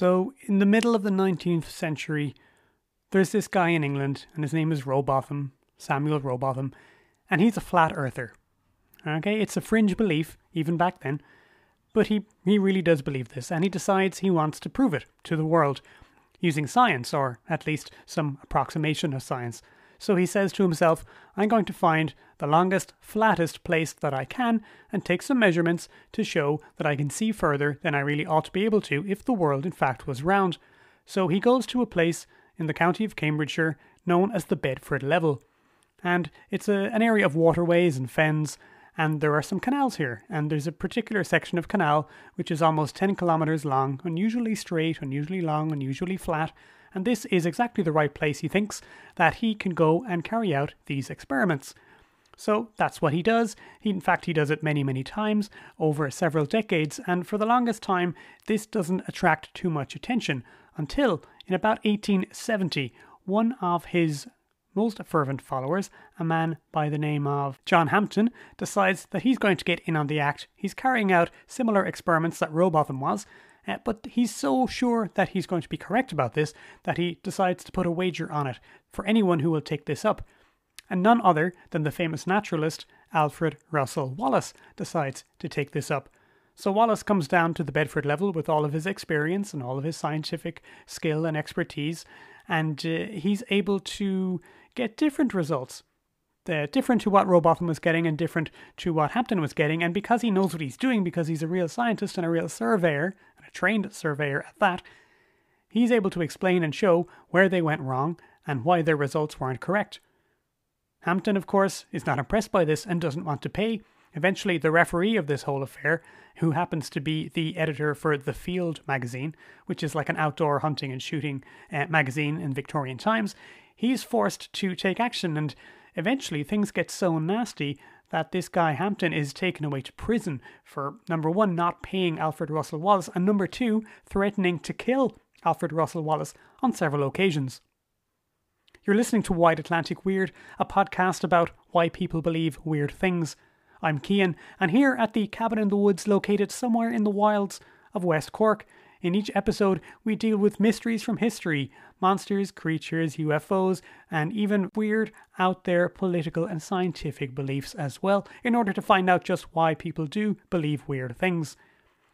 So, in the middle of the 19th century, there's this guy in England, and his name is Rowbotham, Samuel Rowbotham, and he's a flat earther. Okay, it's a fringe belief, even back then, but he, he really does believe this, and he decides he wants to prove it to the world using science, or at least some approximation of science. So he says to himself, I'm going to find the longest, flattest place that I can and take some measurements to show that I can see further than I really ought to be able to if the world in fact was round. So he goes to a place in the county of Cambridgeshire known as the Bedford Level. And it's a, an area of waterways and fens, and there are some canals here. And there's a particular section of canal which is almost 10 kilometres long, unusually straight, unusually long, unusually flat. And this is exactly the right place, he thinks, that he can go and carry out these experiments. So that's what he does. He, in fact, he does it many, many times over several decades, and for the longest time, this doesn't attract too much attention until in about 1870, one of his most fervent followers, a man by the name of John Hampton, decides that he's going to get in on the act. He's carrying out similar experiments that Rowbotham was, but he's so sure that he's going to be correct about this that he decides to put a wager on it for anyone who will take this up. And none other than the famous naturalist Alfred Russel Wallace decides to take this up. So Wallace comes down to the Bedford level with all of his experience and all of his scientific skill and expertise, and uh, he's able to get different results. They're different to what Rowbotham was getting and different to what Hampton was getting. And because he knows what he's doing, because he's a real scientist and a real surveyor, trained surveyor at that, he's able to explain and show where they went wrong and why their results weren't correct. Hampton, of course, is not impressed by this and doesn't want to pay. Eventually, the referee of this whole affair, who happens to be the editor for The Field magazine, which is like an outdoor hunting and shooting uh, magazine in Victorian times, he's forced to take action, and eventually things get so nasty that this guy Hampton is taken away to prison for number one, not paying Alfred Russel Wallace, and number two, threatening to kill Alfred Russel Wallace on several occasions. You're listening to Wide Atlantic Weird, a podcast about why people believe weird things. I'm Cian, and here at the cabin in the woods located somewhere in the wilds of West Cork, in each episode, we deal with mysteries from history monsters, creatures, UFOs, and even weird, out there political and scientific beliefs as well, in order to find out just why people do believe weird things.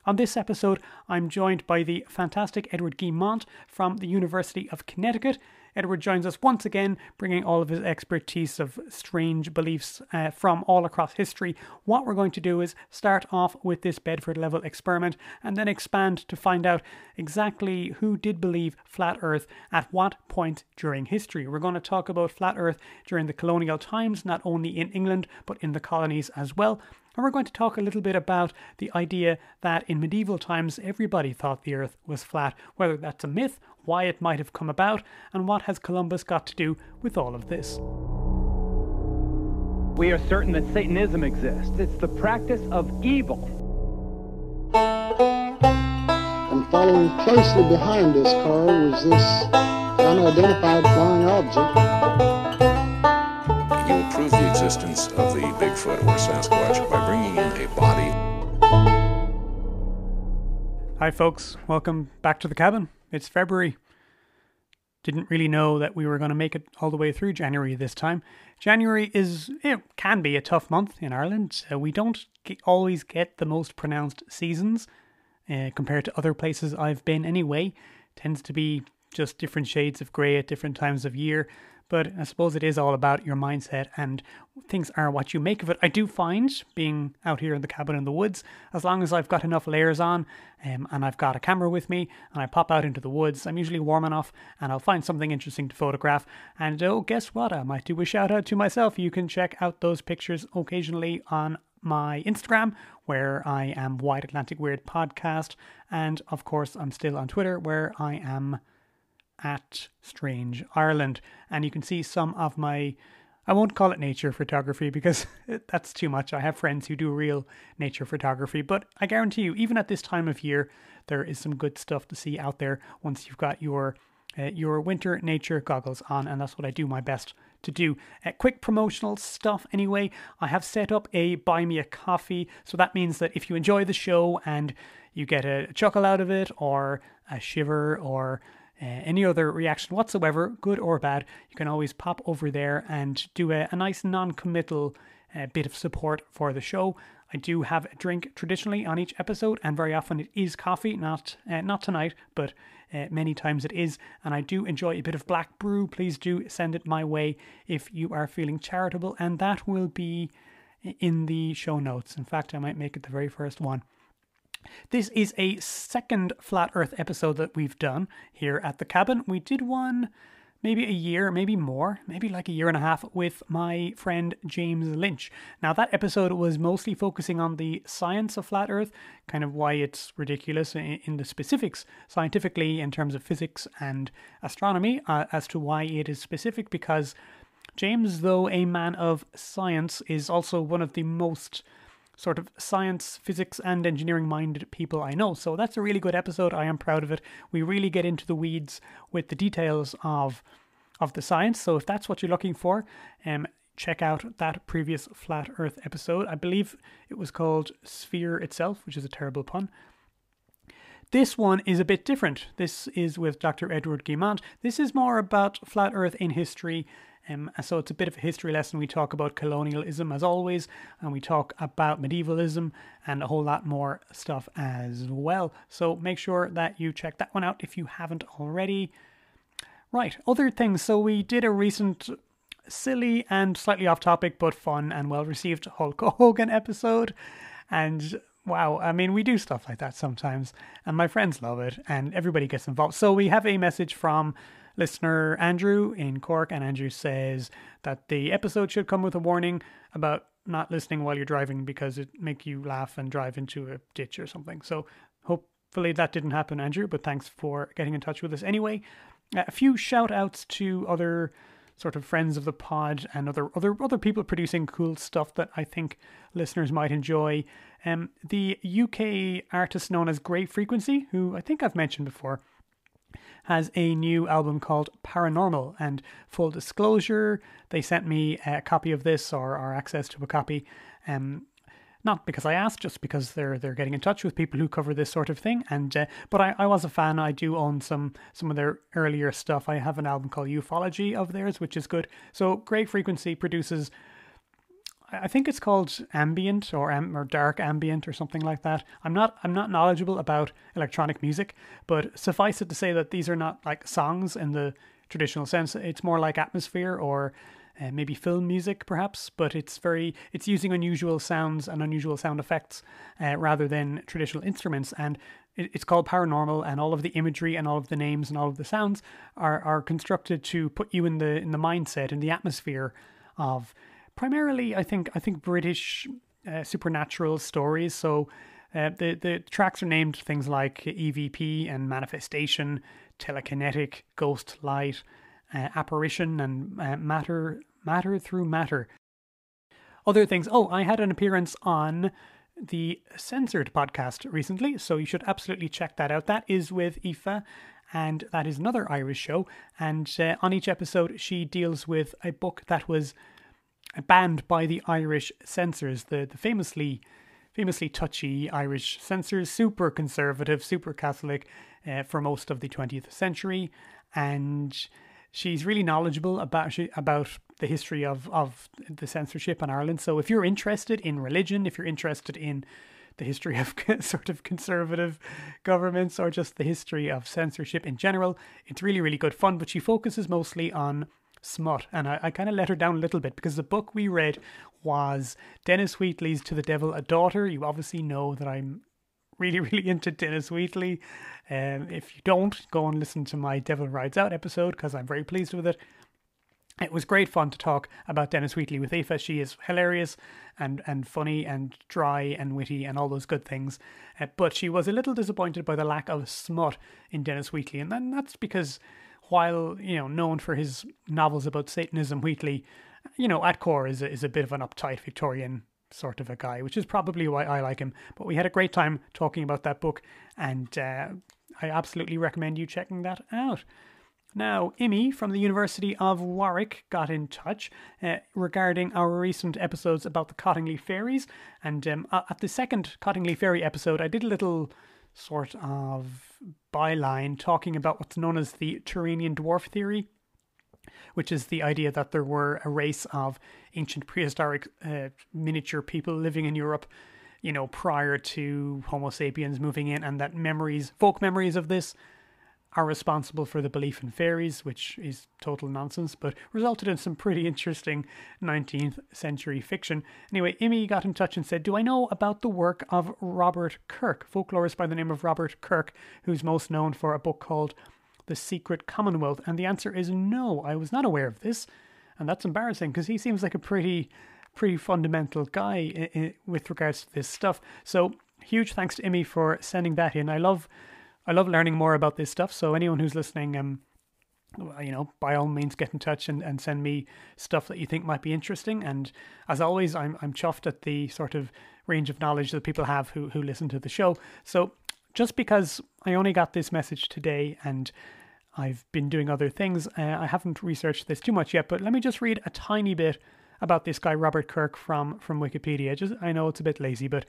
On this episode, I'm joined by the fantastic Edward Guimont from the University of Connecticut. Edward joins us once again, bringing all of his expertise of strange beliefs uh, from all across history. What we're going to do is start off with this Bedford level experiment and then expand to find out exactly who did believe flat Earth at what point during history. We're going to talk about flat Earth during the colonial times, not only in England but in the colonies as well. And we're going to talk a little bit about the idea that in medieval times everybody thought the earth was flat, whether that's a myth, why it might have come about, and what has Columbus got to do with all of this. We are certain that Satanism exists. It's the practice of evil. And following closely behind this car was this unidentified flying object prove the existence of the Bigfoot or Sasquatch by bringing in a body. Hi, folks. Welcome back to the cabin. It's February. Didn't really know that we were going to make it all the way through January this time. January is, it can be a tough month in Ireland. Uh, we don't get, always get the most pronounced seasons uh, compared to other places I've been anyway. Tends to be just different shades of grey at different times of year. But I suppose it is all about your mindset and things are what you make of it. I do find being out here in the cabin in the woods, as long as I've got enough layers on um, and I've got a camera with me and I pop out into the woods, I'm usually warm enough and I'll find something interesting to photograph. And oh, guess what? I might do a shout out to myself. You can check out those pictures occasionally on my Instagram, where I am Wide Atlantic Weird Podcast. And of course, I'm still on Twitter, where I am at Strange Ireland. And you can see some of my, I won't call it nature photography because that's too much. I have friends who do real nature photography, but I guarantee you, even at this time of year, there is some good stuff to see out there once you've got your uh, your winter nature goggles on, and that's what I do my best to do. Uh, quick promotional stuff anyway. I have set up a buy me a coffee, so that means that if you enjoy the show and you get a chuckle out of it, or a shiver, or uh, any other reaction whatsoever, good or bad, you can always pop over there and do a, a nice non committal uh, bit of support for the show. I do have a drink traditionally on each episode, and very often it is coffee. Not uh, not tonight, but uh, many times it is. And I do enjoy a bit of black brew. Please do send it my way if you are feeling charitable, and that will be in the show notes. In fact, I might make it the very first one. This is a second Flat Earth episode that we've done here at the cabin. We did one maybe a year, maybe more, maybe like a year and a half with my friend James Lynch. Now, that episode was mostly focusing on the science of flat Earth, kind of why it's ridiculous in the specifics scientifically in terms of physics and astronomy, uh, as to why it is specific, because James, though a man of science, is also one of the most sort of science, physics, and engineering minded people I know. So that's a really good episode. I am proud of it. We really get into the weeds with the details of of the science. So if that's what you're looking for, um, check out that previous flat Earth episode. I believe it was called Sphere itself, which is a terrible pun. This one is a bit different. This is with Dr. Edward Guimont. This is more about flat Earth in history um, so it's a bit of a history lesson. We talk about colonialism as always, and we talk about medievalism and a whole lot more stuff as well. So make sure that you check that one out if you haven't already. Right, other things. So we did a recent silly and slightly off topic but fun and well received Hulk Hogan episode. And wow, I mean, we do stuff like that sometimes, and my friends love it, and everybody gets involved. So we have a message from listener Andrew in Cork, and Andrew says that the episode should come with a warning about not listening while you're driving because it make you laugh and drive into a ditch or something. So hopefully that didn't happen, Andrew. But thanks for getting in touch with us anyway. A few shout outs to other sort of friends of the pod and other other other people producing cool stuff that I think listeners might enjoy. Um, the UK artist known as Grey Frequency, who I think I've mentioned before, has a new album called Paranormal. And full disclosure, they sent me a copy of this or, or access to a copy. Um, not because I asked, just because they're they're getting in touch with people who cover this sort of thing. And uh, but I, I was a fan. I do own some some of their earlier stuff. I have an album called Ufology of theirs, which is good. So Grey Frequency produces I think it's called ambient or or dark ambient or something like that. I'm not I'm not knowledgeable about electronic music, but suffice it to say that these are not like songs in the traditional sense. It's more like atmosphere or uh, maybe film music perhaps, but it's very it's using unusual sounds and unusual sound effects uh, rather than traditional instruments and it's called paranormal and all of the imagery and all of the names and all of the sounds are are constructed to put you in the in the mindset in the atmosphere of primarily, I think, I think British uh, supernatural stories. So uh, the the tracks are named things like EVP and manifestation, telekinetic, ghost light, uh, apparition, and uh, matter matter through matter. Other things. Oh, I had an appearance on the Censored podcast recently, so you should absolutely check that out. That is with Aoife and that is another Irish show. And uh, on each episode, she deals with a book that was banned by the Irish censors, the, the famously famously touchy Irish censors, super conservative, super Catholic uh, for most of the 20th century, and she's really knowledgeable about about the history of of the censorship in Ireland. So if you're interested in religion, if you're interested in the history of sort of conservative governments or just the history of censorship in general, it's really really good fun. But she focuses mostly on smut. And I, I kind of let her down a little bit because the book we read was Dennis Wheatley's To the Devil a Daughter. You obviously know that I'm really, really into Dennis Wheatley. Um, if you don't, go and listen to my Devil Rides Out episode because I'm very pleased with it. It was great fun to talk about Dennis Wheatley with Aoife. She is hilarious and, and funny and dry and witty and all those good things. Uh, but she was a little disappointed by the lack of smut in Dennis Wheatley. And then that's because while you know known for his novels about Satanism, Wheatley, you know, at core is a, is a bit of an uptight Victorian sort of a guy, which is probably why I like him. But we had a great time talking about that book, and uh, I absolutely recommend you checking that out. Now, Imi from the University of Warwick got in touch uh, regarding our recent episodes about the Cottingley Fairies. And um, at the second Cottingley Fairy episode, I did a little sort of byline talking about what's known as the Turanian dwarf theory, which is the idea that there were a race of ancient prehistoric uh, miniature people living in Europe, you know, prior to Homo sapiens moving in, and that memories, folk memories of this, are responsible for the belief in fairies, which is total nonsense, but resulted in some pretty interesting 19th century fiction. Anyway, Imi got in touch and said, Do I know about the work of Robert Kirk, folklorist by the name of Robert Kirk, who's most known for a book called The Secret Commonwealth? And the answer is no, I was not aware of this. And that's embarrassing because he seems like a pretty, pretty fundamental guy I- I- with regards to this stuff. So, huge thanks to Imi for sending that in. I love I love learning more about this stuff. So anyone who's listening, um, you know, by all means, get in touch and, and send me stuff that you think might be interesting. And as always, I'm I'm chuffed at the sort of range of knowledge that people have who who listen to the show. So just because I only got this message today and I've been doing other things, uh, I haven't researched this too much yet. But let me just read a tiny bit about this guy Robert Kirk from from Wikipedia. Just I know it's a bit lazy, but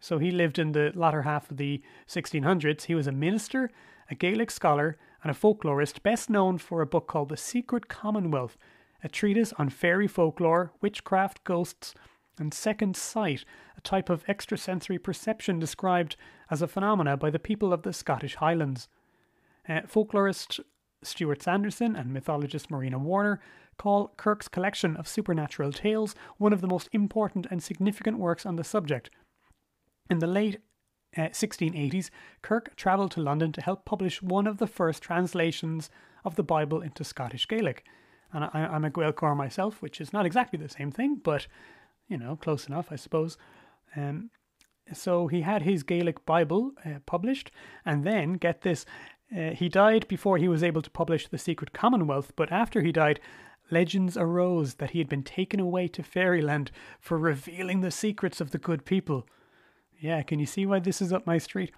so he lived in the latter half of the 1600s. He was a minister, a Gaelic scholar, and a folklorist, best known for a book called The Secret Commonwealth, a treatise on fairy folklore, witchcraft, ghosts, and second sight, a type of extrasensory perception described as a phenomena by the people of the Scottish Highlands. Uh, folklorist Stewart Sanderson and mythologist Marina Warner call Kirk's collection of supernatural tales one of the most important and significant works on the subject. In the late uh, 1680s, Kirk travelled to London to help publish one of the first translations of the Bible into Scottish Gaelic. And I, I'm a Gaeilgeoir myself, which is not exactly the same thing, but you know, close enough, I suppose. Um, so he had his Gaelic Bible uh, published, and then get this, uh, he died before he was able to publish The Secret Commonwealth, but after he died, legends arose that he had been taken away to fairyland for revealing the secrets of the good people. Yeah, can you see why this is up my street?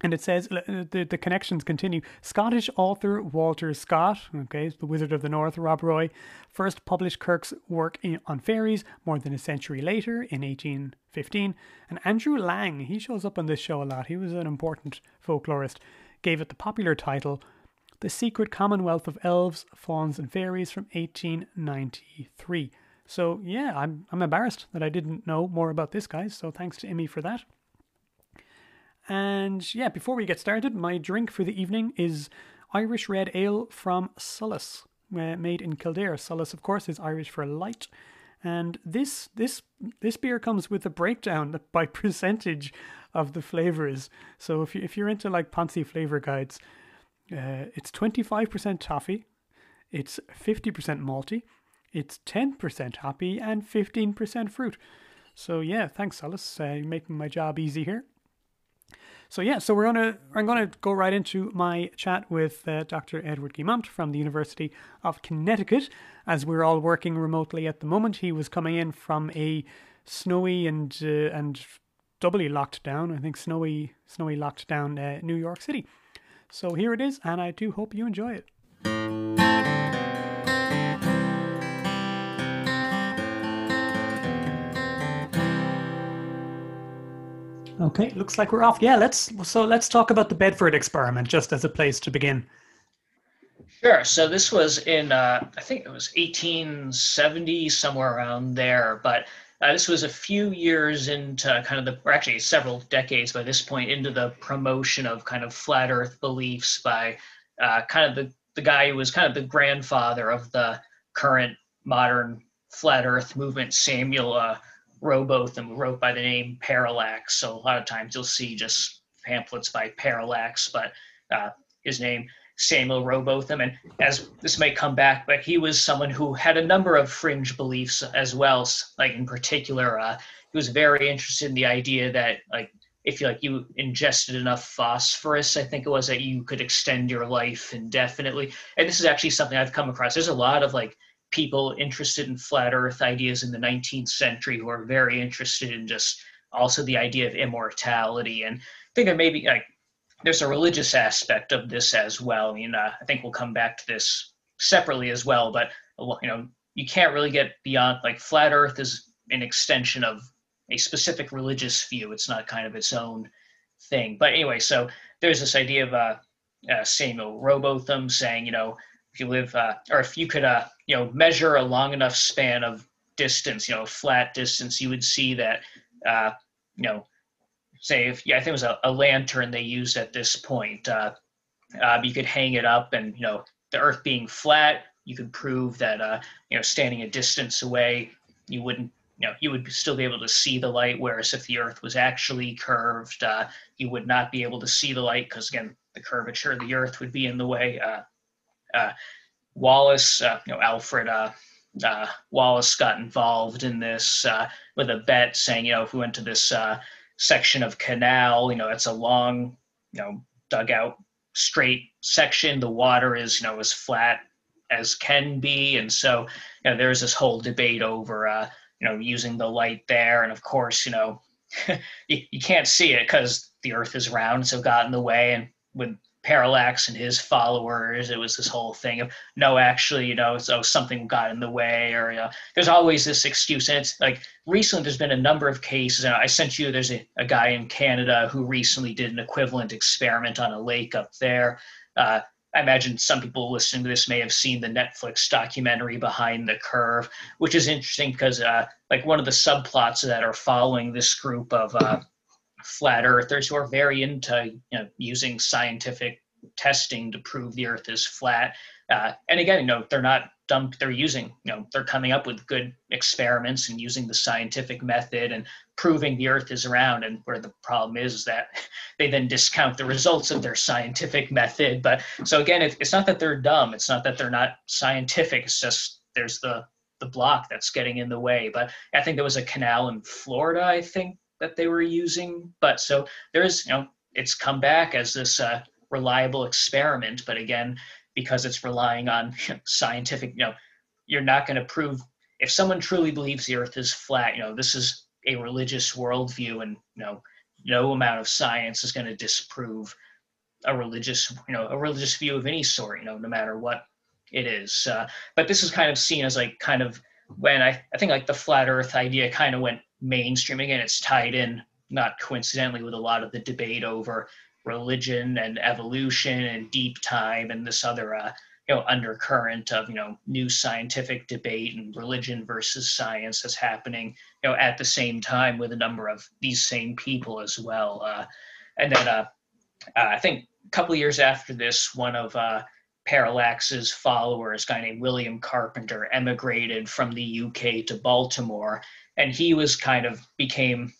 And it says uh, the, the connections continue. Scottish author Walter Scott, okay, the Wizard of the North, Rob Roy, first published Kirk's work in, on fairies more than a century later in 1815. And Andrew Lang, he shows up on this show a lot. He was an important folklorist, gave it the popular title The Secret Commonwealth of Elves, Fauns, and Fairies from 1893. So yeah, I'm I'm embarrassed that I didn't know more about this guy. So thanks to Emmy for that. And yeah, before we get started, my drink for the evening is Irish red ale from Solas, uh, made in Kildare. Solas, of course, is Irish for light. And this this this beer comes with a breakdown by percentage of the flavors. So if you if you're into like Ponzi flavor guides, uh, it's 25% toffee, it's 50% malty, it's 10% hoppy and 15% fruit. So yeah, thanks, Alice. Uh, you're making my job easy here. So yeah, so we're gonna I'm gonna go right into my chat with uh, Dr. Edward Guimont from the University of Connecticut. As we're all working remotely at the moment, he was coming in from a snowy and uh, and doubly locked down. I think snowy snowy locked down uh, New York City. So here it is, and I do hope you enjoy it. Okay, looks like we're off. Yeah, let's so let's talk about the Bedford experiment just as a place to begin. Sure. So this was in, uh, I think it was 1870, somewhere around there. But uh, this was a few years into kind of the, or actually several decades by this point, into the promotion of kind of flat Earth beliefs by uh, kind of the the guy who was kind of the grandfather of the current modern flat Earth movement, Samuel uh, Rowbotham, wrote by the name Parallax. So a lot of times you'll see just pamphlets by Parallax, but uh, his name Samuel Rowbotham. And as this may come back, but he was someone who had a number of fringe beliefs as well. Like in particular, uh, he was very interested in the idea that like if you like you ingested enough phosphorus, I think it was that you could extend your life indefinitely. And this is actually something I've come across. There's a lot of like people interested in flat earth ideas in the 19th century who are very interested in just also the idea of immortality. And i think there may be like there's a religious aspect of this as well. I mean uh, i think we'll come back to this separately as well but you know you can't really get beyond like flat earth is an extension of a specific religious view. It's not kind of its own thing. But anyway, so there's this idea of uh, uh, Samuel Rowbotham saying, you know, if you live uh, or if you could, uh, you know, measure a long enough span of distance, you know, flat distance, you would see that, uh, you know, say if yeah, I think it was a, a lantern they used at this point. Uh, uh, you could hang it up, and you know, the Earth being flat, you could prove that uh, you know, standing a distance away, you wouldn't you know you would still be able to see the light whereas if the earth was actually curved uh, you would not be able to see the light because again the curvature of the earth would be in the way wallace uh, you know alfred uh, uh, wallace got involved in this with a bet saying you know if we went to this section of canal you know it's a long you know dugout straight section the water is you know as flat as can be and so you know there's this whole debate over you know, using the light there. And of course, you know, you, you can't see it because the earth is round, so got in the way. And with Parallax and his followers, it was this whole thing of no, actually, you know, so something got in the way, or you know, there's always this excuse. And it's like recently, there's been a number of cases. And I sent you, there's a, a guy in Canada who recently did an equivalent experiment on a lake up there. Uh, I imagine some people listening to this may have seen the Netflix documentary Behind the Curve, which is interesting because, uh, like, one of the subplots that are following this group of uh, flat earthers who are very into you know, using scientific testing to prove the Earth is flat. Uh, and again, you know, they're not dumb. They're using, you know, they're coming up with good experiments and using the scientific method and proving the Earth is round. And where the problem is, is that they then discount the results of their scientific method. But so again, it, it's not that they're dumb. It's not that they're not scientific. It's just there's the the block that's getting in the way. But I think there was a canal in Florida. I think that they were using. But so there is, you know, it's come back as this uh, reliable experiment. But again, because it's relying on scientific, you know, you're not going to prove if someone truly believes the earth is flat, you know, this is a religious worldview and, you know, no amount of science is going to disprove a religious, you know, a religious view of any sort, you know, no matter what it is. Uh, but this is kind of seen as like kind of when I, I think like the flat earth idea kind of went mainstream and it's tied in not coincidentally with a lot of the debate over religion and evolution and deep time and this other uh, you know undercurrent of you know new scientific debate and religion versus science that's happening you know at the same time with a number of these same people as well uh, and then uh, uh i think a couple years after this one of uh, parallax's followers a guy named william carpenter emigrated from the uk to baltimore and he was kind of became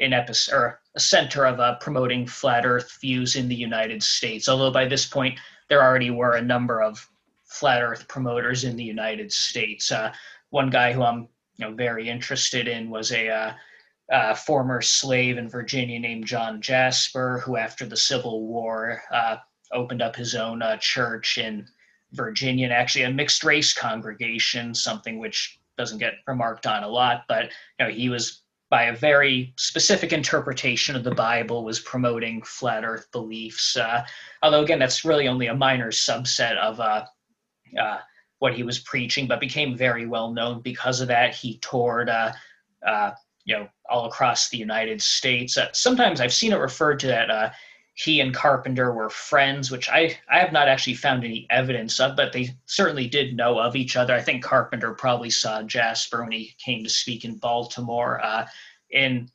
an episode or a center of uh, promoting flat Earth views in the United States. Although by this point there already were a number of flat Earth promoters in the United States. Uh, one guy who I'm you know very interested in was a uh, uh former slave in Virginia named John Jasper, who after the Civil War uh, opened up his own uh, church in Virginia and actually a mixed race congregation, something which doesn't get remarked on a lot. But you know he was by a very specific interpretation of the Bible, was promoting flat Earth beliefs. Uh, although again, that's really only a minor subset of uh, uh, what he was preaching, but became very well known because of that. He toured, uh, uh, you know, all across the United States. Uh, sometimes I've seen it referred to that he and Carpenter were friends, which I, I have not actually found any evidence of, but they certainly did know of each other. I think Carpenter probably saw Jasper when he came to speak in Baltimore. Uh, in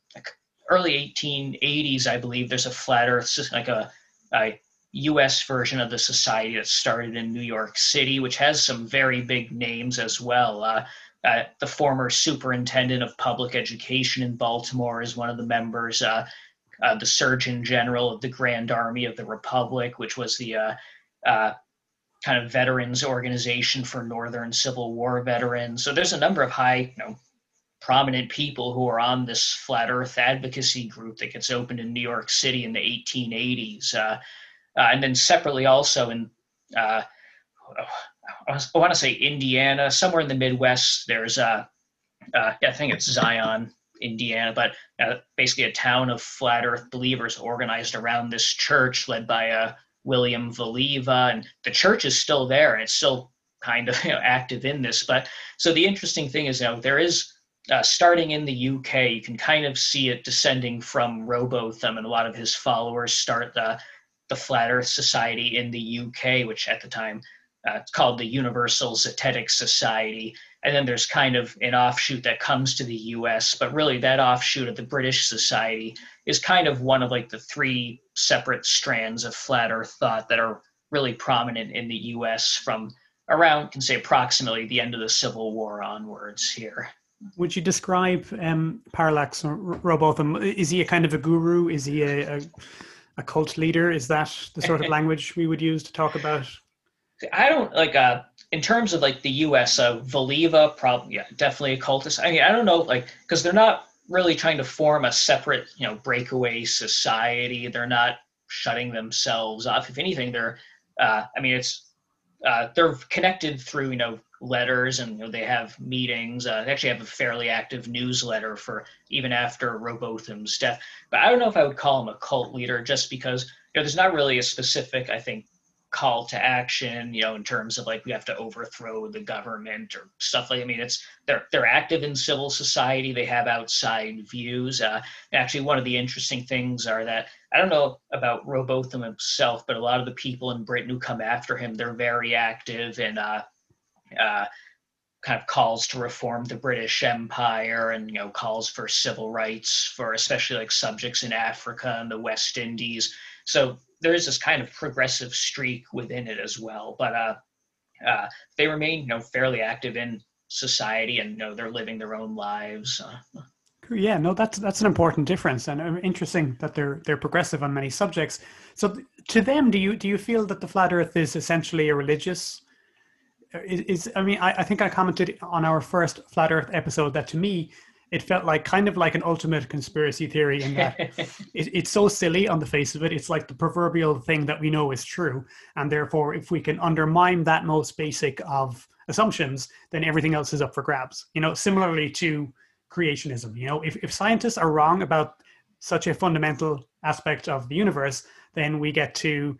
early 1880s, I believe there's a flat earth, like a, a US version of the society that started in New York City, which has some very big names as well. Uh, uh, the former superintendent of public education in Baltimore is one of the members. Uh, uh, the Surgeon General of the Grand Army of the Republic, which was the uh, uh, kind of veterans organization for Northern Civil War veterans. So there's a number of high, you know, prominent people who are on this flat Earth advocacy group that gets opened in New York City in the 1880s, uh, uh, and then separately also in. Uh, I want to say Indiana, somewhere in the Midwest. There's a, I think it's Zion, Indiana, but uh, basically a town of flat Earth believers organized around this church led by uh, William Voliva, and the church is still there and it's still kind of you know, active in this. But so the interesting thing is, you know, there is uh, starting in the UK, you can kind of see it descending from Rowbotham, and a lot of his followers start the the Flat Earth Society in the UK, which at the time uh, it's called the Universal Zetetic Society. And then there's kind of an offshoot that comes to the US, but really that offshoot of the British Society is kind of one of like the three separate strands of flat Earth thought that are really prominent in the US from around, can say approximately the end of the Civil War onwards here. Would you describe um, Parallax or Rowbotham? Is he a kind of a guru? Is he a, a, a cult leader? Is that the sort of language we would use to talk about? I don't like uh in terms of like the U.S. Uh, Voliva, probably yeah, definitely a cultist. I mean, I don't know, like because they're not really trying to form a separate, you know, breakaway society. They're not shutting themselves off. If anything, they're, uh, I mean, it's uh, they're connected through you know letters and you know, they have meetings. Uh, they actually have a fairly active newsletter for even after Rowbotham's death. But I don't know if I would call him a cult leader just because you know there's not really a specific I think call to action you know in terms of like we have to overthrow the government or stuff like i mean it's they're they're active in civil society. They have outside views. Uh, actually one of the interesting things are that i don't know about rowbotham himself but a lot of the people in britain who come after him they're very active in uh, uh, kind of calls to reform the british empire and you know calls for civil rights for especially like subjects in africa and the west indies. So there is this kind of progressive streak within it as well. But uh, uh, they remain, you know, fairly active in society, and you know, they're living their own lives. Uh, yeah, no, that's that's an important difference, and uh, interesting that they're they're progressive on many subjects. So, to them, do you do you feel that the flat Earth is essentially a religious? Is, is I mean, I, I think I commented on our first flat Earth episode that to me, it felt like kind of like an ultimate conspiracy theory in that it, it's so silly on the face of it. It's like the proverbial thing that we know is true. And therefore, if we can undermine that most basic of assumptions, then everything else is up for grabs. You know, similarly to creationism, you know, if, if scientists are wrong about such a fundamental aspect of the universe, then we get to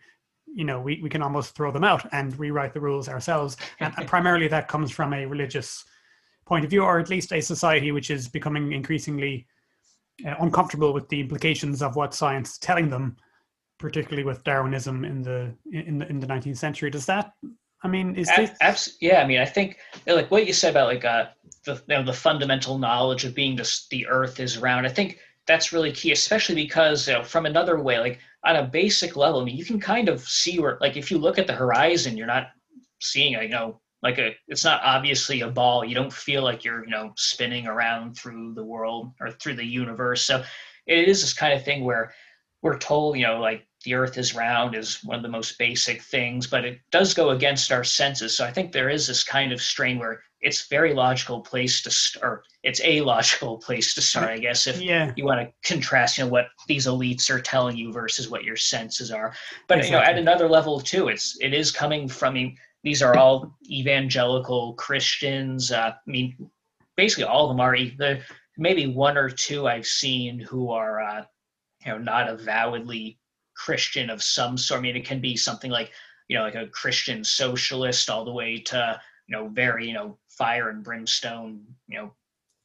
you know we, we can almost throw them out and rewrite the rules ourselves and, and primarily that comes from a religious point of view, or at least a society which is becoming increasingly uh, uncomfortable with the implications of what science is telling them, particularly with Darwinism in the in the in the 19th century. Does that? I mean, is this... Abs- yeah, I mean, I think like what you said about like uh, the you know, the fundamental knowledge of being just the Earth is round. I think that's really key, especially because you know, from another way, like on a basic level, I mean, you can kind of see where, like, if you look at the horizon, you're not seeing, you know, like a it's not obviously a ball you don't feel like you're you know spinning around through the world or through the universe so it is this kind of thing where we're told you know like the earth is round is one of the most basic things but it does go against our senses so i think there is this kind of strain where it's very logical place to start it's a logical place to start i guess if yeah. you want to contrast you know what these elites are telling you versus what your senses are but exactly. you know at another level too it's it is coming from these are all evangelical Christians. Uh, I mean, basically all of them are. Maybe one or two I've seen who are, uh, you know, not avowedly Christian of some sort. I mean, it can be something like, you know, like a Christian socialist, all the way to, you know, very, you know, fire and brimstone, you know,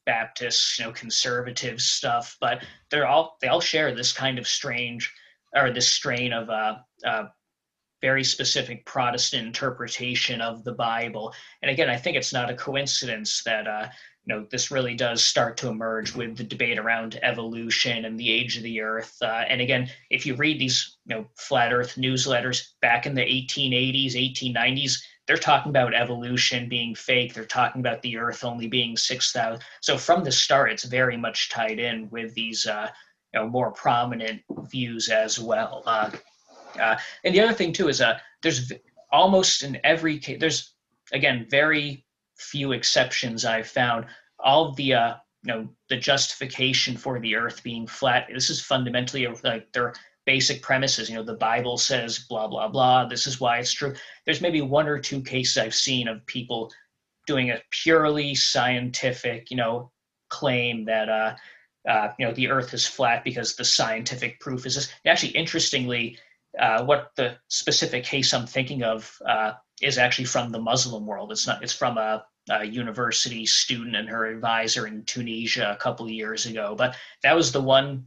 Baptist, you know, conservative stuff. But they're all they all share this kind of strange or this strain of uh, uh, very specific Protestant interpretation of the Bible. And again, I think it's not a coincidence that uh, you know this really does start to emerge with the debate around evolution and the age of the Earth. Uh, and again, if you read these you know flat Earth newsletters back in the 1880s, 1890s, they're talking about evolution being fake. They're talking about the Earth only being six thousand. So from the start, it's very much tied in with these. Uh, you know, more prominent views as well. Uh, uh, and the other thing too is uh, there's almost in every case, there's again very few exceptions I've found. All the uh, you know the justification for the Earth being flat. This is fundamentally like their basic premises. You know, the Bible says blah blah blah. This is why it's true. There's maybe one or two cases I've seen of people doing a purely scientific, you know, claim that uh, uh, you know the Earth is flat because the scientific proof is this. Actually, interestingly, uh, what the specific case I'm thinking of uh, is actually from the Muslim world. It's not. It's from a uh, university student and her advisor in Tunisia a couple of years ago. But that was the one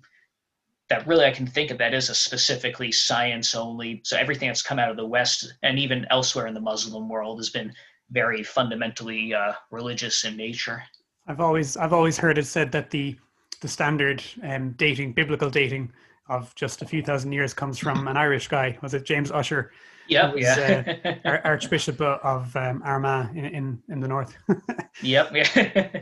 that really I can think of that is a specifically science only. So everything that's come out of the West and even elsewhere in the Muslim world has been very fundamentally uh, religious in nature. I've always I've always heard it said that the the standard um, dating, biblical dating of just a few thousand years comes from an Irish guy. Was it James Ussher? Yep, was, yeah. uh, Archbishop of um, Armagh in, in, in the north. yep, yeah.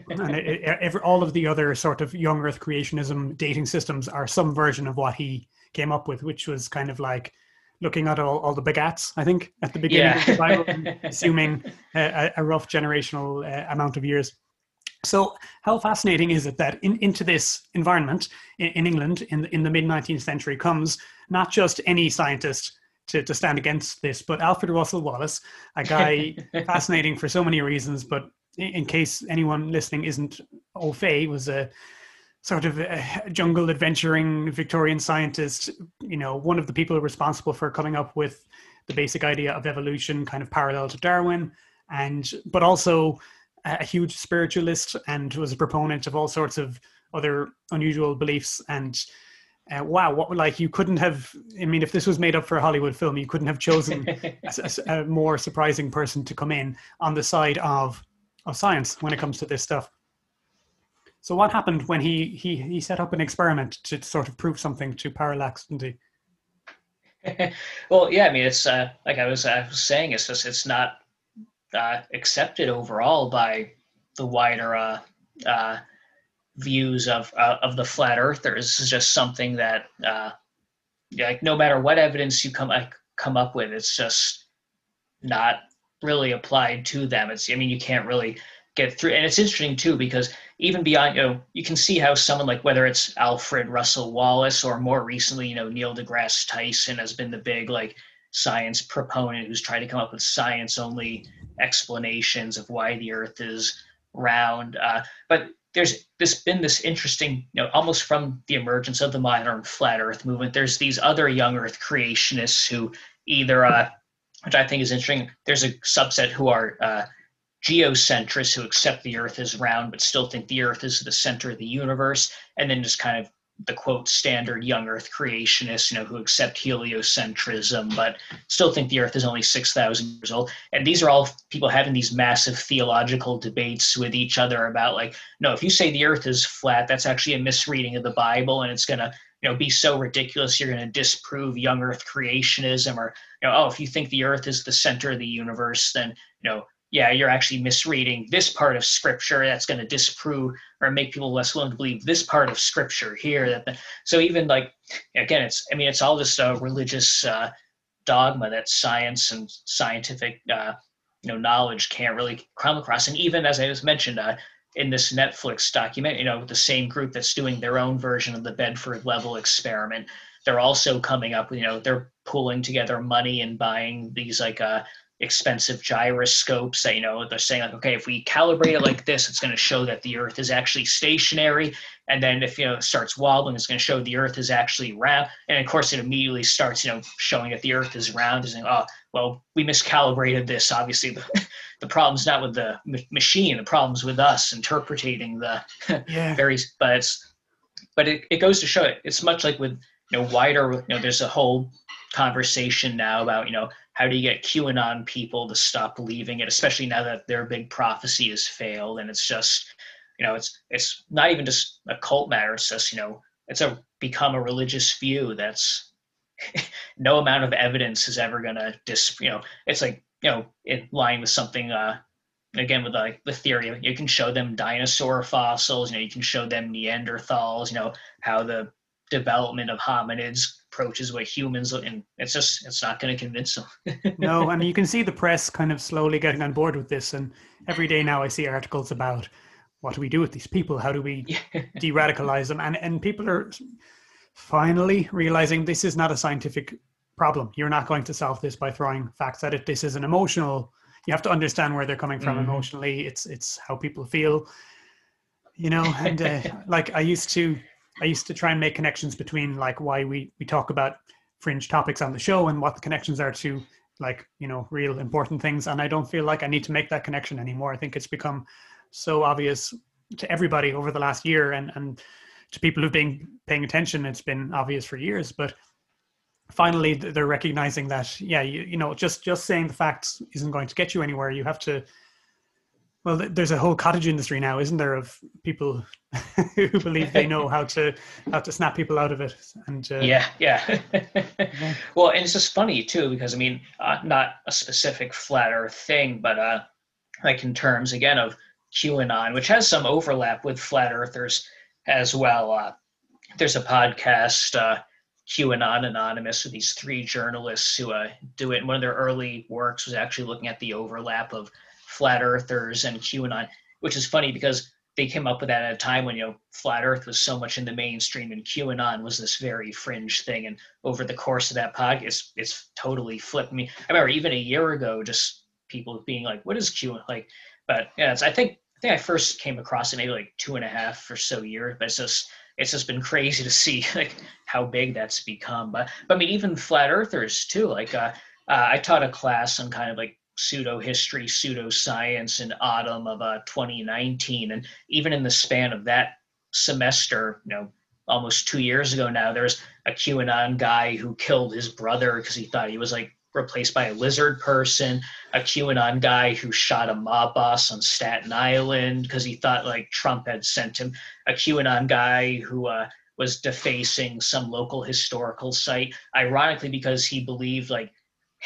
and it, it, every, all of the other sort of young Earth creationism dating systems are some version of what he came up with, which was kind of like looking at all, all the begats, I think, at the beginning Yeah. of the Bible, assuming a, a rough generational uh, amount of years. So, how fascinating is it that in, into this environment in, in England in the, in the mid 19th century comes not just any scientist to, to stand against this, but Alfred Russel Wallace, a guy fascinating for so many reasons. But in, in case anyone listening isn't au fait, was a sort of a jungle adventuring Victorian scientist. You know, one of the people responsible for coming up with the basic idea of evolution, kind of parallel to Darwin, and but also a huge spiritualist and was a proponent of all sorts of other unusual beliefs. And uh, wow what like you couldn't have i mean if this was made up for a hollywood film you couldn't have chosen a, a- a more surprising person to come in on the side of of science when it comes to this stuff. So what happened when he he he set up an experiment to sort of prove something to parallax didn't he? Well, yeah, I mean, it's uh, like I was, I was saying, it's just it's not uh, accepted overall by the wider uh, uh, views of uh, of the flat earthers. This is just something that, uh, like, no matter what evidence you come come up with, it's just not really applied to them. It's, I mean, you can't really get through, and it's interesting too because even beyond, you know, you can see how someone like whether it's Alfred Russel Wallace or more recently, you know, Neil deGrasse Tyson has been the big like science proponent who's trying to come up with science only explanations of why the Earth is round. Uh, but there's this been this interesting, you know, almost from the emergence of the modern flat Earth movement. There's these other young Earth creationists who either, uh, which I think is interesting. There's a subset who are uh, geocentrists who accept the Earth is round but still think the Earth is the center of the universe, and then just kind of the quote standard young Earth creationists, you know, who accept heliocentrism but still think the Earth is only six thousand years old. And these are all people having these massive theological debates with each other about like, no, if you say the Earth is flat, that's actually a misreading of the Bible, and it's gonna you know be so ridiculous you're going to disprove young earth creationism or you know oh if you think the earth is the center of the universe then you know yeah you're actually misreading this part of scripture that's going to disprove or make people less willing to believe this part of scripture here that so even like again it's i mean it's all just a religious uh, dogma that science and scientific uh, you know knowledge can't really come across. And even as i was mentioned uh, in this Netflix document, you know, the same group that's doing their own version of the Bedford level experiment, they're also coming up, you know, they're pulling together money and buying these like uh expensive gyroscopes that you know they're saying like okay if we calibrate it like this it's going to show that the earth is actually stationary. And then if you know it starts wobbling it's going to show the earth is actually round. And of course it immediately starts you know showing that the earth is round. Saying oh well we miscalibrated this. Obviously the, the problem's not with the m- machine. The problem's with us interpreting the yeah. various but it's but it, it goes to show it. It's much like with you know wider you know there's a whole conversation now about you know how do you get qanon people to stop believing it especially now that their big prophecy has failed and it's just you know it's it's not even just a cult matter it's just you know it's a become a religious view that's no amount of evidence is ever gonna dis you know it's like you know in line with something uh again with like the theory you can show them dinosaur fossils you know you can show them neanderthals you know how the development of hominids approaches what humans and it's just it's not going to convince them no, I mean you can see the press kind of slowly getting on board with this, and every day now I see articles about what do we do with these people? How do we de-radicalize them? And and people are finally realizing this is not a scientific problem. You're not going to solve this by throwing facts at it. This is an emotional. You have to understand where they're coming from Mhm. emotionally. It's it's how people feel, you know. And uh, like I used to, I used to try and make connections between like why we we talk about fringe topics on the show and what the connections are to like you know real important things. And i don't feel like i need to make that connection anymore. I think it's become so obvious to everybody over the last year and and to people who've been paying attention it's been obvious for years. But finally they're recognizing that yeah you, you know just just saying the facts isn't going to get you anywhere. You have to well there's a whole cottage industry now isn't there of people who believe they know how to how to snap people out of it and uh, yeah yeah well and it's just funny too because i mean uh, not a specific flat earth thing but uh like in terms again of qanon which has some overlap with flat earthers as well uh there's a podcast uh QAnon Anonymous with these three journalists who uh, do it. And one of their early works was actually looking at the overlap of flat earthers and QAnon, which is funny because they came up with that at a time when you know flat Earth was so much in the mainstream and QAnon was this very fringe thing. And over the course of that podcast, it's, it's totally flipped me. I remember even a year ago, just people being like, "What is QAnon?" Like, but yeah, I think I think I first came across it maybe like two and a half or so years, but it's just it's just been crazy to see like how big that's become. But, but I mean, even flat earthers too. Like uh, uh, I taught a class on kind of like pseudo history, pseudo science in autumn of uh, 2019, and even in the span of that semester, you know, almost two years ago now, there's a QAnon guy who killed his brother because he thought he was like replaced by a lizard person, a QAnon guy who shot a mob boss on Staten Island because he thought like Trump had sent him, a QAnon guy who uh, was defacing some local historical site, ironically because he believed like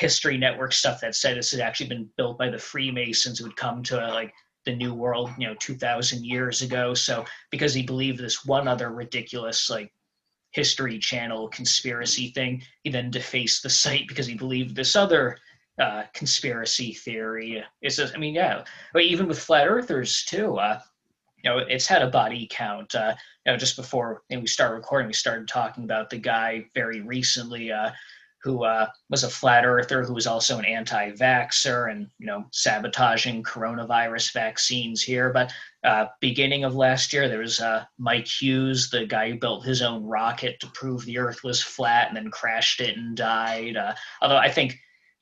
history network stuff that said this had actually been built by the Freemasons who had come to like the New World, you know, 2,000 years ago. So because he believed this one other ridiculous like History Channel conspiracy thing. He then defaced the site because he believed this other uh, conspiracy theory. It's just, I mean, yeah, but even with flat earthers too. Uh, you know, it's had a body count. Uh, you know, just before we start recording, we started talking about the guy very recently uh, who uh, was a flat earther who was also an anti-vaxxer and you know sabotaging coronavirus vaccines here. But uh, beginning of last year, there was uh, Mike Hughes, the guy who built his own rocket to prove the Earth was flat and then crashed it and died. Uh, although I think,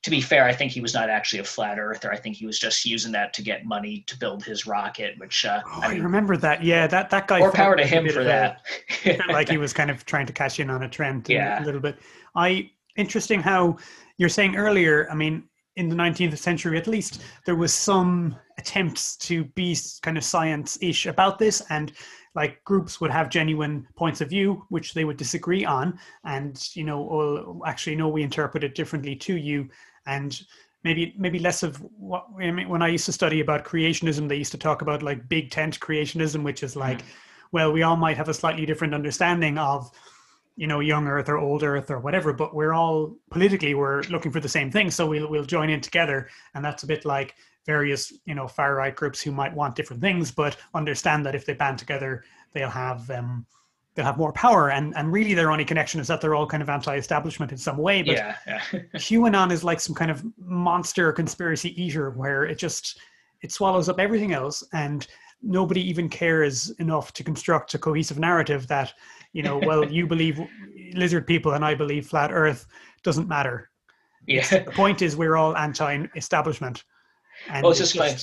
to be fair, I think he was not actually a flat earther. I think he was just using that to get money to build his rocket. Which uh, oh, I, I remember that. Yeah, that that guy. more power to like him for a- that. like he was kind of trying to cash in on a trend a- Yeah. a little bit. I interesting how you're saying earlier. I mean, in the 19th century, at least, there was some attempts to be kind of science-ish about this, and like groups would have genuine points of view which they would disagree on, and you know, well, actually, no, we interpret it differently to you, and maybe maybe less of what I mean, when I used to study about creationism, they used to talk about like big tent creationism, which is like, mm. well, we all might have a slightly different understanding of you know young earth or old earth or whatever but we're all politically we're looking for the same thing so we'll we'll join in together and that's a bit like various you know far right groups who might want different things but understand that if they band together they'll have um they'll have more power and and really their only connection is that they're all kind of anti-establishment in some way but yeah, yeah. QAnon is like some kind of monster conspiracy eater where it just it swallows up everything else and nobody even cares enough to construct a cohesive narrative that you know well you believe lizard people and I believe flat earth doesn't matter. yeah. The point is we're all anti-establishment. And Well, it's just like-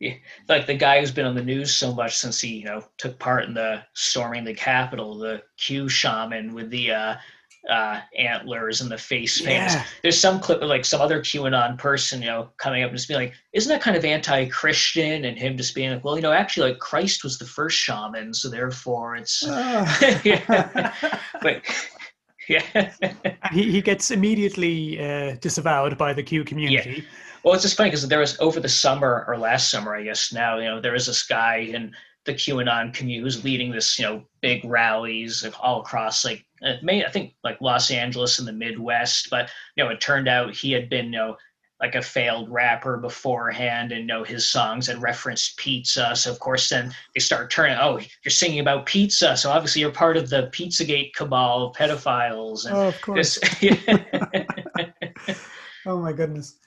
yeah, like the guy who's been on the news so much since he you know took part in the storming the capitol the q shaman with the uh uh antlers and the face paint Yeah. there's some clip of like some other qanon person you know coming up and just being like isn't that kind of anti-christian and him just being like well you know actually like christ was the first shaman so therefore it's yeah. but yeah he, he gets immediately uh, disavowed by the Q community. Yeah. Well, it's just funny because there was over the summer or last summer, I guess now, you know, there was this guy in the QAnon community who's leading this, you know, big rallies all across like uh, May, I think like Los Angeles and the Midwest. But you know, it turned out he had been, you know, like a failed rapper beforehand, and you know his songs had referenced pizza. So of course, then they start turning. Oh, you're singing about pizza, so obviously you're part of the PizzaGate cabal of pedophiles. And Oh, of course. this, Oh my goodness.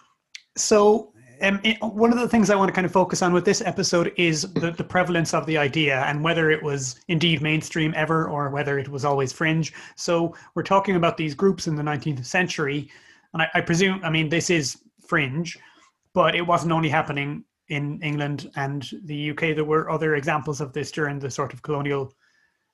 So, um, it, one of the things I want to kind of focus on with this episode is the, the prevalence of the idea and whether it was indeed mainstream ever or whether it was always fringe. So, we're talking about these groups in the 19th century. and I, I presume, I mean, this is fringe, but it wasn't only happening in England and the UK. There were other examples of this during the sort of colonial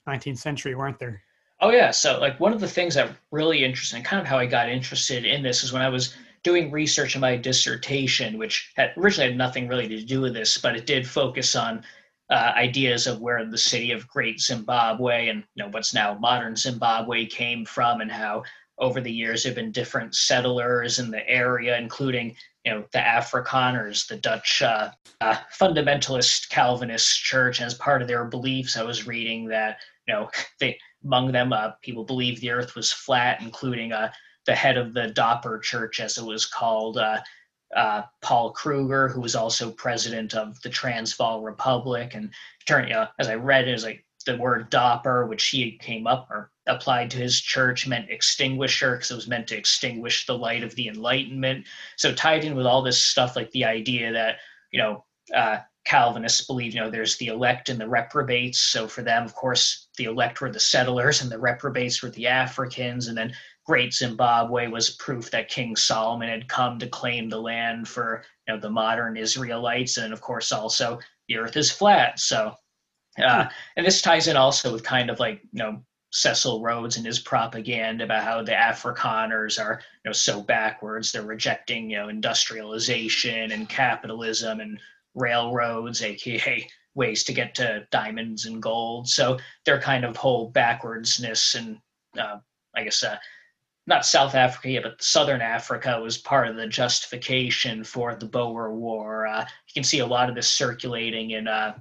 19th century, weren't there? Oh yeah. So like one of the things that really interesting, kind of how I got interested in this is when I was doing research in my dissertation, which had originally had nothing really to do with this, but it did focus on uh, ideas of where the city of Great Zimbabwe and you know what's now modern Zimbabwe came from, and how over the years there have been different settlers in the area, including you know the Afrikaners, the Dutch uh, uh, fundamentalist Calvinist church. As part of their beliefs, I was reading that you know they among them uh, people believed the Earth was flat, including uh, the head of the Dopper Church, as it was called, uh, uh, Paul Kruger, who was also president of the Transvaal Republic. And turn, uh, as I read it, was like the word Dopper, which he came up or applied to his church, meant extinguisher because it was meant to extinguish the light of the Enlightenment. So tied in with all this stuff, like the idea that you know. Uh, Calvinists believe, you know, there's the elect and the reprobates. So for them, of course, the elect were the settlers and the reprobates were the Africans. And then Great Zimbabwe was proof that King Solomon had come to claim the land for you know the modern Israelites, and of course also the Earth is flat. So, uh, and this ties in also with kind of like you know Cecil Rhodes and his propaganda about how the Afrikaners are you know so backwards. They're rejecting you know industrialization and capitalism and railroads, aka ways to get to diamonds and gold. So their kind of whole backwardsness and uh, I guess uh, not South Africa but Southern Africa was part of the justification for the Boer War. Uh, you can see a lot of this circulating in uh,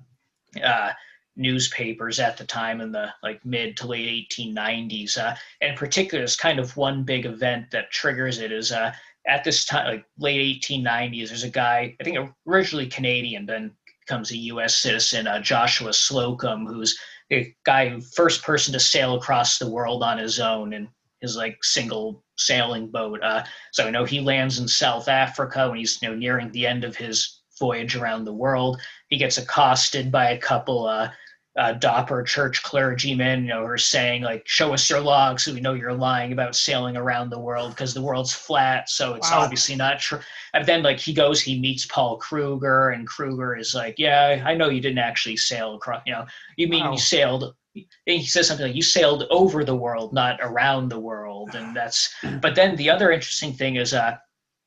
uh, newspapers at the time in the like mid to late 1890s. Uh, and in particular, there's kind of one big event that triggers it is uh, at this time, like late 1890s, there's a guy, I think originally Canadian, then becomes a U.S. citizen, uh, Joshua Slocum, who's a guy, first person to sail across the world on his own and his like single sailing boat. Uh, so I know he lands in South Africa when he's you know nearing the end of his voyage around the world. He gets accosted by a couple uh, uh, Dopper church clergymen, you know, who are saying like, "Show us your log, so we know you're lying about sailing around the world because the world's flat, so it's wow. obviously not true." And then like he goes, he meets Paul Kruger, and Kruger is like, "Yeah, I know you didn't actually sail across. You know, you mean wow. you sailed he says something like you sailed over the world not around the world. And that's but then the other interesting thing is uh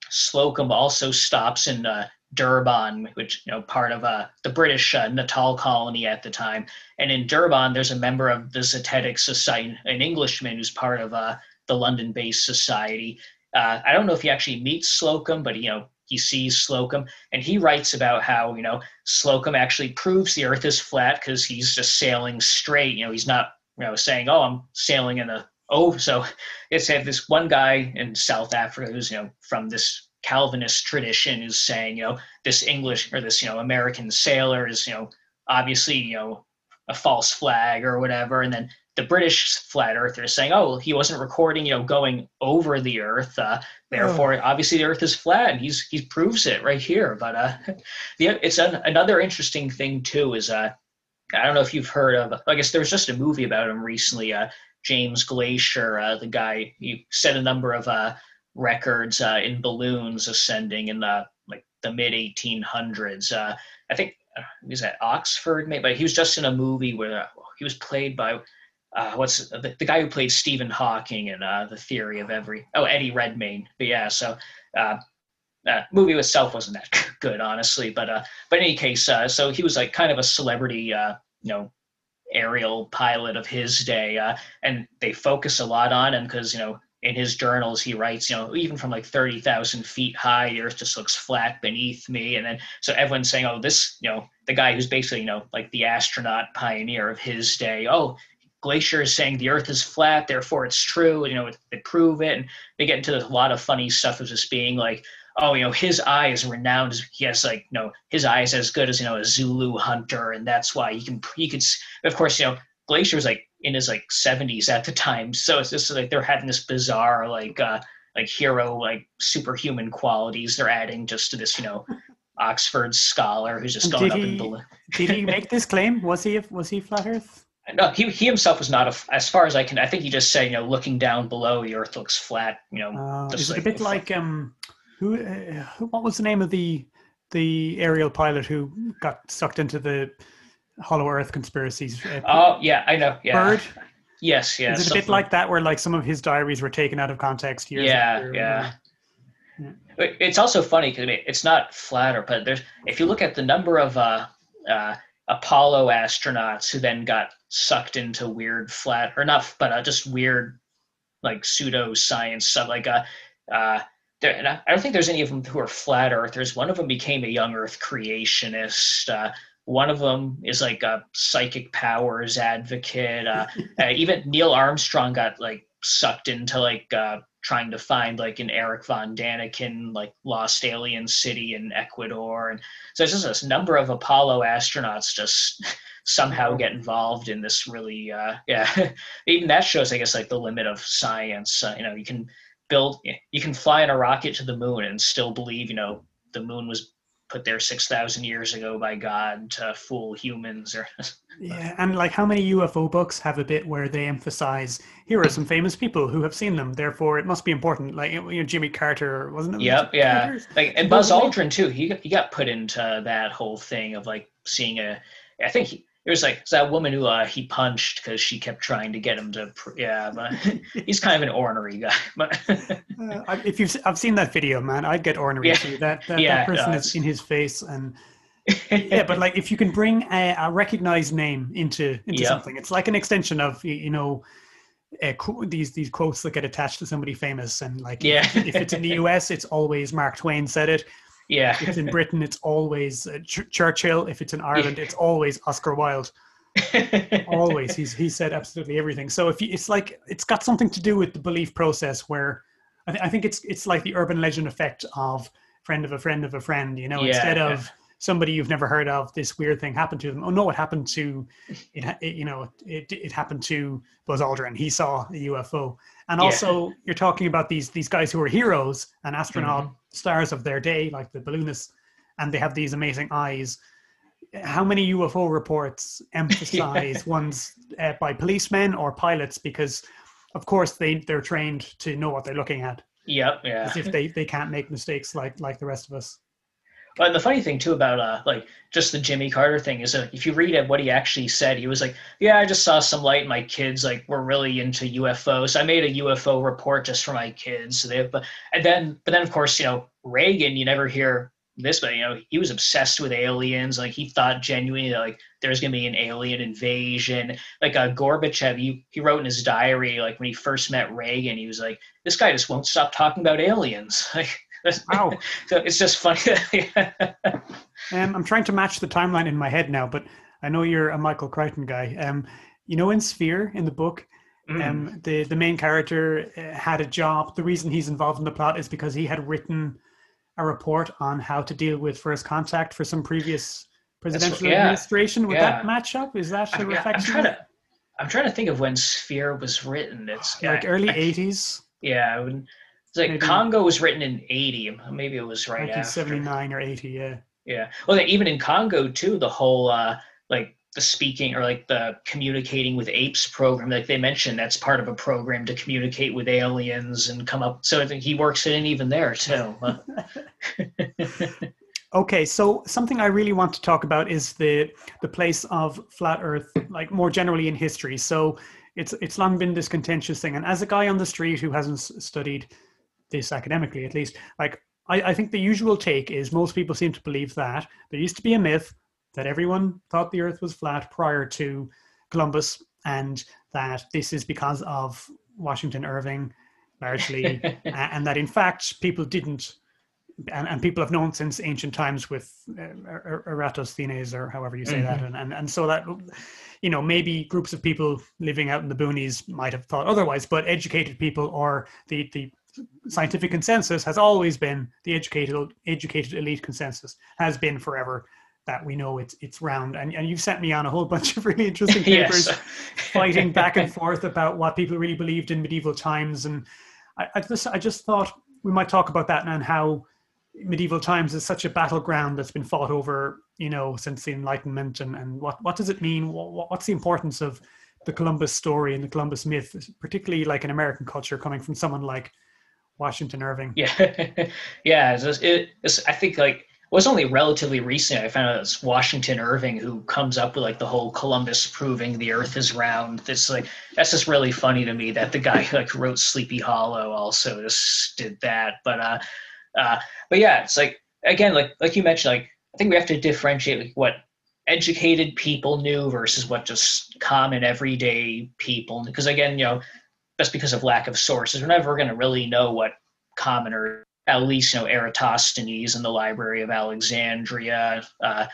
slocum also stops in uh, durban which you know part of uh, the british uh, natal colony at the time. And in durban there's a member of the zetetic society an englishman who's part of uh, the london based society. Uh, i don't know if he actually meets slocum but you know he sees Slocum, and he writes about how you know Slocum actually proves the Earth is flat because he's just sailing straight. You know, he's not you know saying, "Oh, I'm sailing in a oh." So it's had this one guy in South Africa who's you know from this Calvinist tradition is saying, you know, this English or this you know American sailor is you know obviously you know a false flag or whatever, and then the British flat earthers saying, "Oh, he wasn't recording, you know, going over the Earth. Uh, therefore, oh. obviously, the Earth is flat." And he's he proves it right here. But uh, the it's an, another interesting thing too is uh, I don't know if you've heard of. I guess there was just a movie about him recently. Uh, James Glaisher, uh, the guy, he set a number of uh, records uh, in balloons ascending in the like the mid 1800s. Uh, I think uh, he was at Oxford, maybe, but he was just in a movie where uh, he was played by uh, what's the, the, guy who played Stephen Hawking in uh, the Theory of Every? Oh, Eddie Redmayne. But yeah, so uh, uh movie itself wasn't that good, honestly. But uh, but in any case, uh, so he was like kind of a celebrity, uh, you know, aerial pilot of his day, uh, and they focus a lot on him because you know in his journals he writes you know even from like 30,000 feet high the earth just looks flat beneath me and then so everyone's saying oh this you know the guy who's basically you know like the astronaut pioneer of his day oh Glaisher is saying the Earth is flat, therefore it's true. You know, they prove it, and they get into a lot of funny stuff of just being like, oh, you know, his eye is renowned. He has like, you know, his eye is as good as you know a Zulu hunter, and that's why he can you could. Of course, you know, Glaisher was like in his like 70s at the time, so it's just like they're having this bizarre like uh like hero like superhuman qualities they're adding just to this you know Oxford scholar who's just going did up he, in balloon. did he make this claim? Was he was he flat Earth? No, he, he himself was not a. As far as I can, I think he just said, you know, looking down below, the Earth looks flat. You know, Uh, just is it a bit like um, who, uh. What was the name of the the aerial pilot who got sucked into the Hollow Earth conspiracies? Uh, Oh yeah, I know. Yeah. Byrd. Yes. Yeah. is it a bit like that, where like some of his diaries were taken out of context? Years Yeah, yeah. It- It's also funny because I mean, it's not flatter, but there's if you look at the number of uh, uh, Apollo astronauts who then got sucked into weird flat or not, but uh, just weird like pseudo science stuff. Like uh, uh, there, and I I don't think there's any of them who are flat earthers. One of them became a young Earth creationist. Uh, one of them is like a psychic powers advocate. Uh, uh, even Neil Armstrong got like sucked into like uh, trying to find like an Erich von Däniken like lost alien city in Ecuador, and so there's just this number of Apollo astronauts just somehow get involved in this really uh, yeah. Even that shows, I guess, like the limit of science. Uh, you know, you can build, you can fly in a rocket to the moon and still believe, you know, the moon was put there six thousand years ago by God to fool humans or Yeah, and like how many UFO books have a bit where they emphasize here are some famous people who have seen them, therefore it must be important. Like you know, Jimmy Carter, wasn't it? Yep, Jimmy yeah. Carter's? Like and Buzz Aldrin too. He got, he got put into that whole thing of like seeing a. I think he, it was like it's that woman who uh, he punched because she kept trying to get him to. Pr- yeah, but he's kind of an ornery guy. But Uh, if you've, I've seen that video, man, I'd get ornery Yeah. too. That that, Yeah, that person is in his face, and yeah, but like if you can bring a, a recognized name into into Yeah. something, it's like an extension of you know. Uh, qu- these these quotes that get attached to somebody famous and like Yeah. if, if it's in the US it's always Mark Twain said it yeah, if it's in Britain it's always uh, Ch- Churchill. If it's in Ireland it's always Oscar Wilde. Always. He's he said absolutely everything. So if you, it's like it's got something to do with the belief process where I, th- I think it's it's like the urban legend effect of friend of a friend of a friend you know Yeah, instead yeah. of somebody you've never heard of this weird thing happened to them. Oh no it happened to it, it you know it, it happened to Buzz Aldrin. He saw a UFO and Yeah. also you're talking about these these guys who are heroes and astronaut Mm-hmm. Stars of their day like the balloonists and they have these amazing eyes how many UFO reports emphasize ones uh, by policemen or pilots because, of course, they they're trained to know what they're looking at, yep, yeah. as if they, they can't make mistakes like like the rest of us. But the funny thing too about uh like just the Jimmy Carter thing is uh, if you read it, what he actually said, he was like, "Yeah, I just saw some light. My kids like were really into UFOs. I made a UFO report just for my kids." So they, but and then but then of course you know Reagan, you never hear this, but you know he was obsessed with aliens. Like he thought genuinely that, like there's gonna be an alien invasion. Like uh, Gorbachev, he he wrote in his diary like when he first met Reagan, he was like, "This guy just won't stop talking about aliens." Like. Wow. So it's just funny. Um, I'm trying to match the timeline in my head now, but I know you're a Michael Crichton guy. Um, you know, in Sphere in the book, Mm. um, the the main character uh, had a job. The reason he's involved in the plot is because he had written a report on how to deal with first contact for some previous presidential yeah. administration. Would that match up? Is that a I, reflection? trying to. I'm trying to think of when Sphere was written. It's like I- early I- '80s, Yeah, when, it's like Maybe- Congo was written in '80. Maybe it was right after. 1979 or '80. Yeah. Yeah. Well, even in Congo too, the whole uh, like the speaking or like the communicating with apes program, like they mentioned, that's part of a program to communicate with aliens and come up. So I think he works it in even there too. Okay, so something I really want to talk about is the the place of flat Earth, like more generally in history. So it's it's long been this contentious thing, and as a guy on the street who hasn't studied this academically, at least, like I, I think the usual take is most people seem to believe that. There used to be a myth that everyone thought the Earth was flat prior to Columbus, and that this is because of Washington Irving, largely, and that in fact people didn't and, and people have known since ancient times with uh, Er- Er- Eratosthenes or however you say that, and, and and so that you know maybe groups of people living out in the boonies might have thought otherwise, but educated people or the the scientific consensus has always been the educated educated elite consensus has been forever that we know it's it's round. And, and you've sent me on a whole bunch of really interesting papers fighting back and forth about what people really believed in medieval times. And I, I just I just thought we might talk about that and how medieval times is such a battleground that's been fought over, you know, since the Enlightenment, and, and what what does it mean? What, what's the importance of the Columbus story and the Columbus myth, particularly like in American culture, coming from someone like Washington Irving? Yeah, yeah. It's, it's, I think like it was only relatively recent I found out it's Washington Irving who comes up with like the whole Columbus proving the Earth is round. That's like that's just really funny to me that the guy who like wrote Sleepy Hollow also just did that. But uh, uh, but yeah, it's like again, like like you mentioned, like I think we have to differentiate like what educated people knew versus what just common everyday people. Because again, you know, just because of lack of sources, we're never going to really know what commoner, at least you know, Eratosthenes in the Library of Alexandria, uh,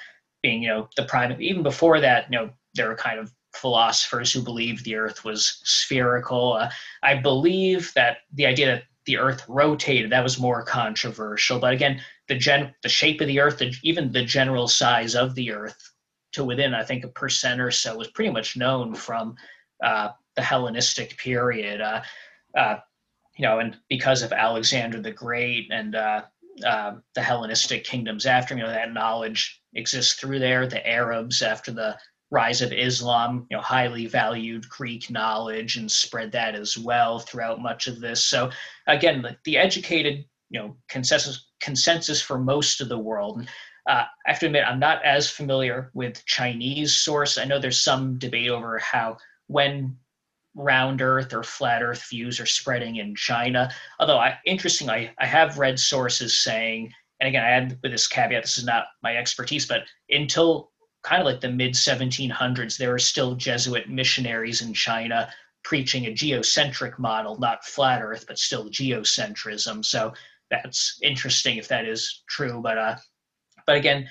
being you know the prime. Even before that, you know, there were kind of philosophers who believed the Earth was spherical. Uh, I believe that the idea that the Earth rotated that was more controversial. But again, the gen the shape of the Earth, the, even the general size of the Earth, to within I think a percent or so, was pretty much known from uh, the Hellenistic period. Uh, uh, you know, and because of Alexander the Great and uh, uh, the Hellenistic kingdoms after, you know, that knowledge exists through there. The Arabs after the rise of Islam, you know, highly valued Greek knowledge and spread that as well throughout much of this. So again, the, the educated, you know, consensus consensus for most of the world. Uh, I have to admit, I'm not as familiar with Chinese source. I know there's some debate over how when round Earth or flat Earth views are spreading in China. Although, I, interestingly, I have read sources saying, and again, I add with this caveat, this is not my expertise, but until kind of like the mid 1700s, there were still Jesuit missionaries in China preaching a geocentric model, not flat Earth, but still geocentrism. So that's interesting if that is true. But uh, but again,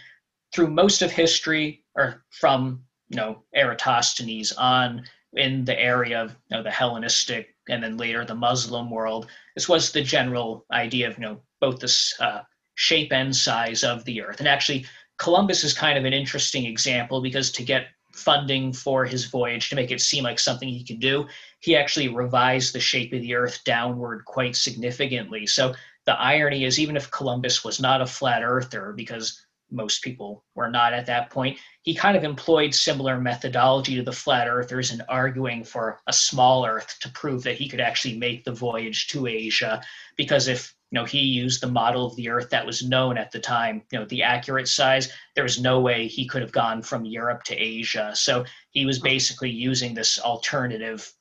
through most of history, or from you know Eratosthenes on in the area of you know, the Hellenistic and then later the Muslim world, this was the general idea of you know both the uh, shape and size of the Earth. And actually, Columbus is kind of an interesting example because to get funding for his voyage to make it seem like something he could do, he actually revised the shape of the Earth downward quite significantly. So the irony is, even if Columbus was not a flat earther, because most people were not at that point, he kind of employed similar methodology to the flat earthers in arguing for a small earth to prove that he could actually make the voyage to Asia. Because if you know he used the model of the earth that was known at the time you know the accurate size there was no way he could have gone from europe to asia so he was basically using this alternative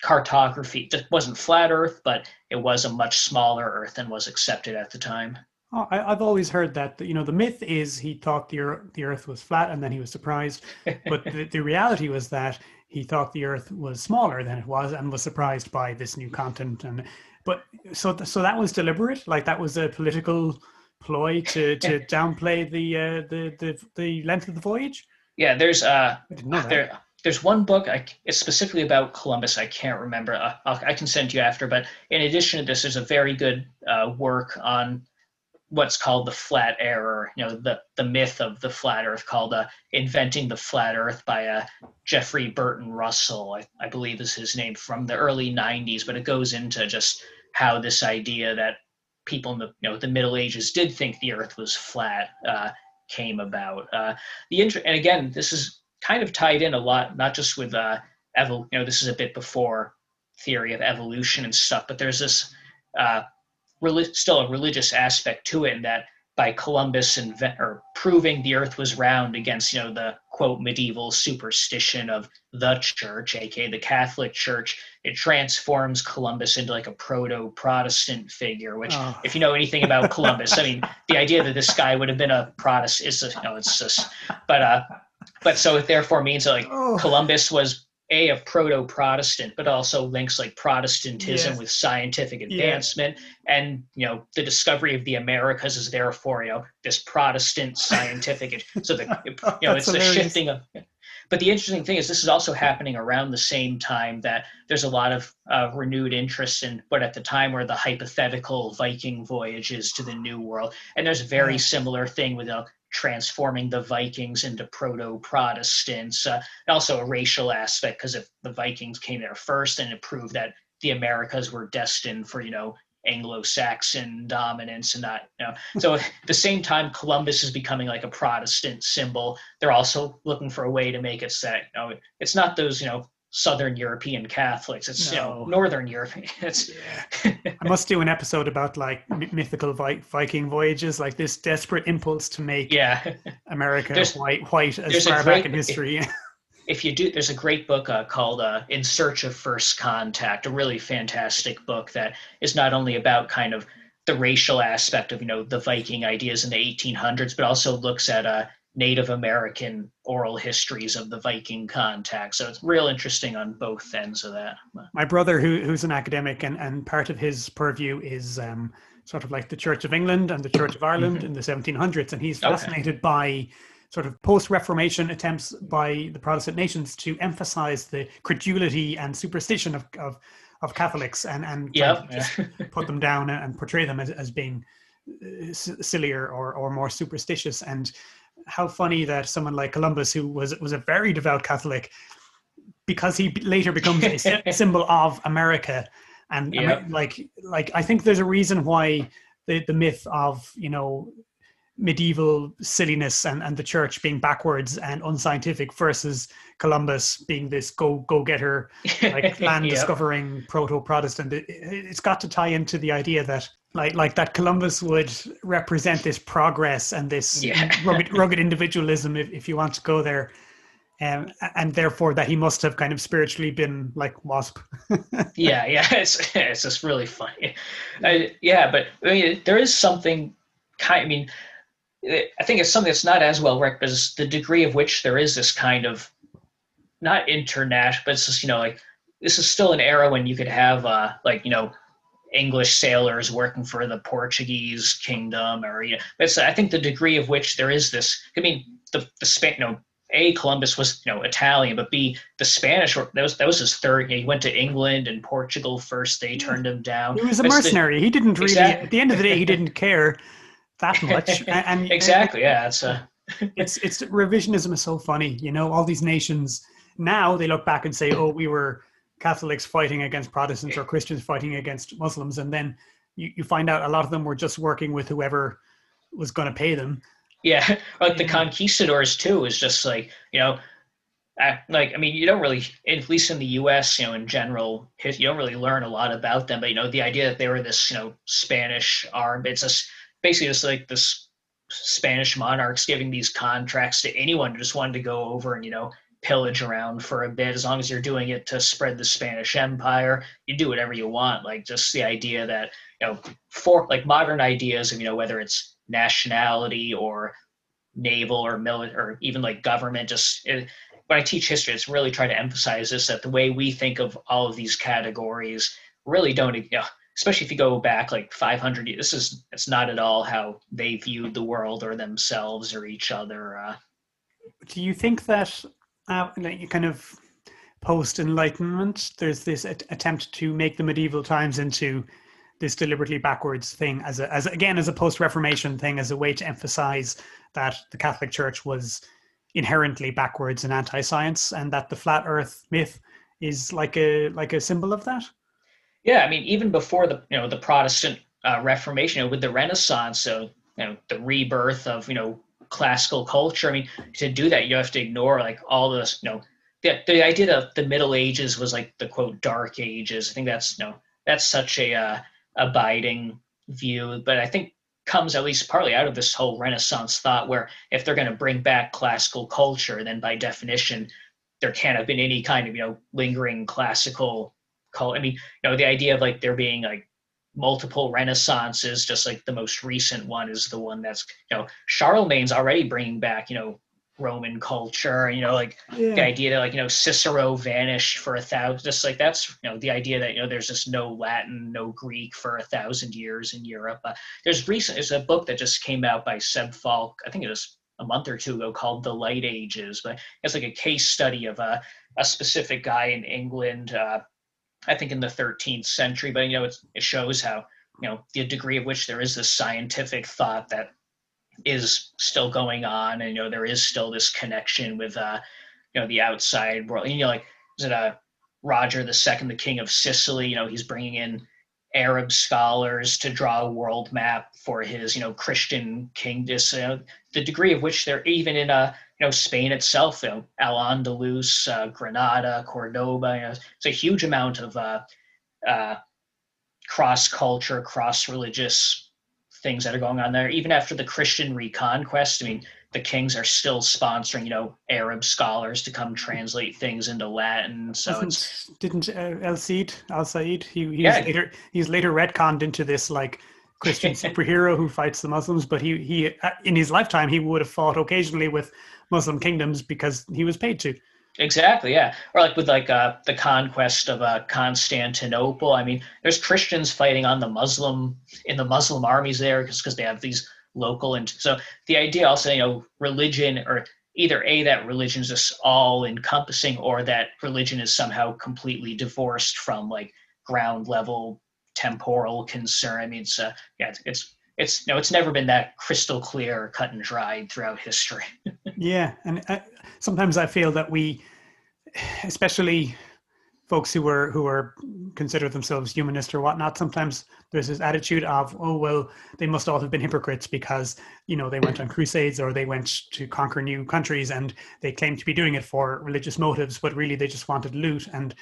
cartography. It wasn't flat Earth, but it was a much smaller Earth than was accepted at the time. Oh, I, have always heard that you know the myth is he thought the earth, the Earth was flat and then he was surprised, but the, the reality was that he thought the Earth was smaller than it was and was surprised by this new continent. And but so so that was deliberate, like that was a political ploy to to downplay the uh, the the the length of the voyage. Yeah, there's uh there there's one book I, it's specifically about Columbus. I can't remember. Uh, i can send you after. But in addition to this, there's a very good uh, work on what's called the flat error. You know, the the myth of the flat Earth, called uh, "Inventing the Flat Earth" by uh, Jeffrey Burton Russell. I, I believe is his name from the early '90s. But it goes into just how this idea that people in the you know the Middle Ages did think the Earth was flat uh, came about. Uh, the inter- and again, this is kind of tied in a lot, not just with uh, evol- you know, this is a bit before theory of evolution and stuff, but there's this uh, still a religious aspect to it in that by Columbus invent or proving the earth was round against, you know, the quote medieval superstition of the church, aka the Catholic Church, it transforms Columbus into like a proto-Protestant figure. Which, oh. if you know anything about Columbus, I mean, the idea that this guy would have been a Protestant is, you know, it's just, but uh, but so it therefore means that like oh. Columbus was a a proto-Protestant, but also links like Protestantism yes. with scientific advancement, yeah. and you know the discovery of the Americas is therefore you know this Protestant scientific. so the you know it's hilarious. the shifting of. But the interesting thing is this is also happening around the same time that there's a lot of uh, renewed interest in what at the time were the hypothetical Viking voyages to the New World, and there's a very similar thing with a transforming the Vikings into proto Protestants, uh, also a racial aspect because if the Vikings came there first, and it proved that the Americas were destined for you know Anglo-Saxon dominance and not, you know. So at the same time, Columbus is becoming like a Protestant symbol. They're also looking for a way to make it set. You know, it's not those, you know, Southern European Catholics. It's you know, No. Northern European. It's I must do an episode about like m- mythical Vi- Viking voyages, like this desperate impulse to make yeah. America There's- white, white as far back in history. if you do there's a great book uh, called uh, in search of first contact a really fantastic book that is not only about kind of the racial aspect of you know the viking ideas in the 1800s but also looks at uh, native american oral histories of the viking contact so it's real interesting on both ends of that My brother, who who's an academic, and and part of his purview is um, sort of like the Church of England and the Church of Ireland in the 1700s, and he's Okay. fascinated by sort of post-Reformation attempts by the Protestant nations to emphasize the credulity and superstition of of, of Catholics and and Yep. just put them down and portray them as, as being uh, sillier or, or more superstitious and how funny that someone like Columbus who was was a very devout Catholic because he later becomes a symbol of America and like like I think there's a reason why the the myth of you know medieval silliness and, and the church being backwards and unscientific versus Columbus being this go go getter like land Yep. discovering proto Protestant. It, it's got to tie into the idea that like like that Columbus would represent this progress and this Yeah. rugged, rugged individualism, if, if you want to go there. Um, and therefore, that he must have kind of spiritually been like Wasp. yeah, yeah, it's it's just really funny. I, yeah, but I mean, there is something kind. I mean, I think it's something that's not as well recognized, the degree of which there is this kind of not international, but it's just you know like this is still an era when you could have uh like you know English sailors working for the Portuguese kingdom, or you know, it's I think the degree of which there is this. I mean, the the Spain, you know, a Columbus was you know Italian, but b the Spanish were that was that was his third. He went to England and Portugal first. They turned him down. He was a It's the- mercenary. He didn't really. Exactly. At the end of the day, he didn't care that much. And, and exactly. Yeah, it's a it's it's revisionism is so funny. You know, all these nations now they look back and say, "Oh, we were Catholics fighting against Protestants or Christians fighting against Muslims," and then you, you find out a lot of them were just working with whoever was going to pay them. Yeah, like the conquistadors too is just like you know, like I mean, you don't really, at least in the U.S., you know, in general, you don't really learn a lot about them. But you know, the idea that they were this, you know, Spanish arm, it's just basically just like this Spanish monarchs giving these contracts to anyone who just wanted to go over and you know pillage around for a bit. As long as you're doing it to spread the Spanish Empire, you do whatever you want. Like just the idea that you know, for like modern ideas of you know whether it's nationality or naval or military or even like government just it, when i teach history it's really try to emphasize this that the way we think of all of these categories really don't you know, especially if you go back like 500 years this is it's not at all how they viewed the world or themselves or each other uh, Do you think that uh, like kind of post Enlightenment, there's this at- attempt to make the medieval times into this deliberately backwards thing as a, as again as a post Reformation thing as a way to emphasize that the Catholic Church was inherently backwards and anti-science, and that the flat Earth myth is like a like a symbol of that. Yeah, I mean, even before the you know the Protestant uh, Reformation, you know, with the Renaissance, so you know the rebirth of you know classical culture. I mean, to do that, you have to ignore like all this. You know, the the idea that the Middle Ages was like the quote Dark Ages. I think that's you know that's such a uh, abiding view, but I think comes at least partly out of this whole Renaissance thought, where if they're going to bring back classical culture, then by definition, there can't have been any kind of you know lingering classical cult. I mean, you know, the idea of like there being like multiple renaissances, just like the most recent one is the one that's you know Charlemagne's already bringing back you know Roman culture, you know like the idea that like you know Cicero vanished for a thousand, just like that's you know the idea that you know there's just no Latin, no Greek for a thousand years in Europe. Uh, there's recent there's a book that just came out by Seb Falk, I think it was a month or two ago, called The Light Ages, but it's like a case study of a a specific guy in England. Uh, I think in the 13th century, but you know it shows how you know the degree of which there is this scientific thought that is still going on, and you know there is still this connection with uh, you know the outside world. And, you know, like is it uh, Roger the Second, the King of Sicily? You know, he's bringing in Arab scholars to draw a world map for his, you know, Christian kingdom. You know, the degree of which they're even in a, you know, Spain itself, you know, Al Andalus, uh, Granada, Cordoba. You know, it's a huge amount of uh, uh, cross culture, cross religious things that are going on there. Even after the Christian reconquest, I mean, the kings are still sponsoring, you know, Arab scholars to come translate things into Latin. So it's didn't uh, El Cid Al Said he he's Yeah. later he's later retconned into this like Christian superhero who fights the Muslims, but he he in his lifetime he would have fought occasionally with Muslim kingdoms because he was paid to. Exactly, yeah. Or like with like uh, the conquest of uh, Constantinople. I mean, there's Christians fighting on the Muslim in the Muslim armies there because they have these local and so the idea also you know religion or either a that religion is all encompassing or that religion is somehow completely divorced from like ground level temporal concern. I mean, it's uh, yeah, it's it's it's no, it's never been that crystal clear, cut and dried throughout history. Yeah, and uh, sometimes I feel that we, especially folks who are who are consider themselves humanist or whatnot, sometimes there's this attitude of, oh well, they must all have been hypocrites because you know they went on crusades or they went to conquer new countries and they claim to be doing it for religious motives, but really they just wanted loot and.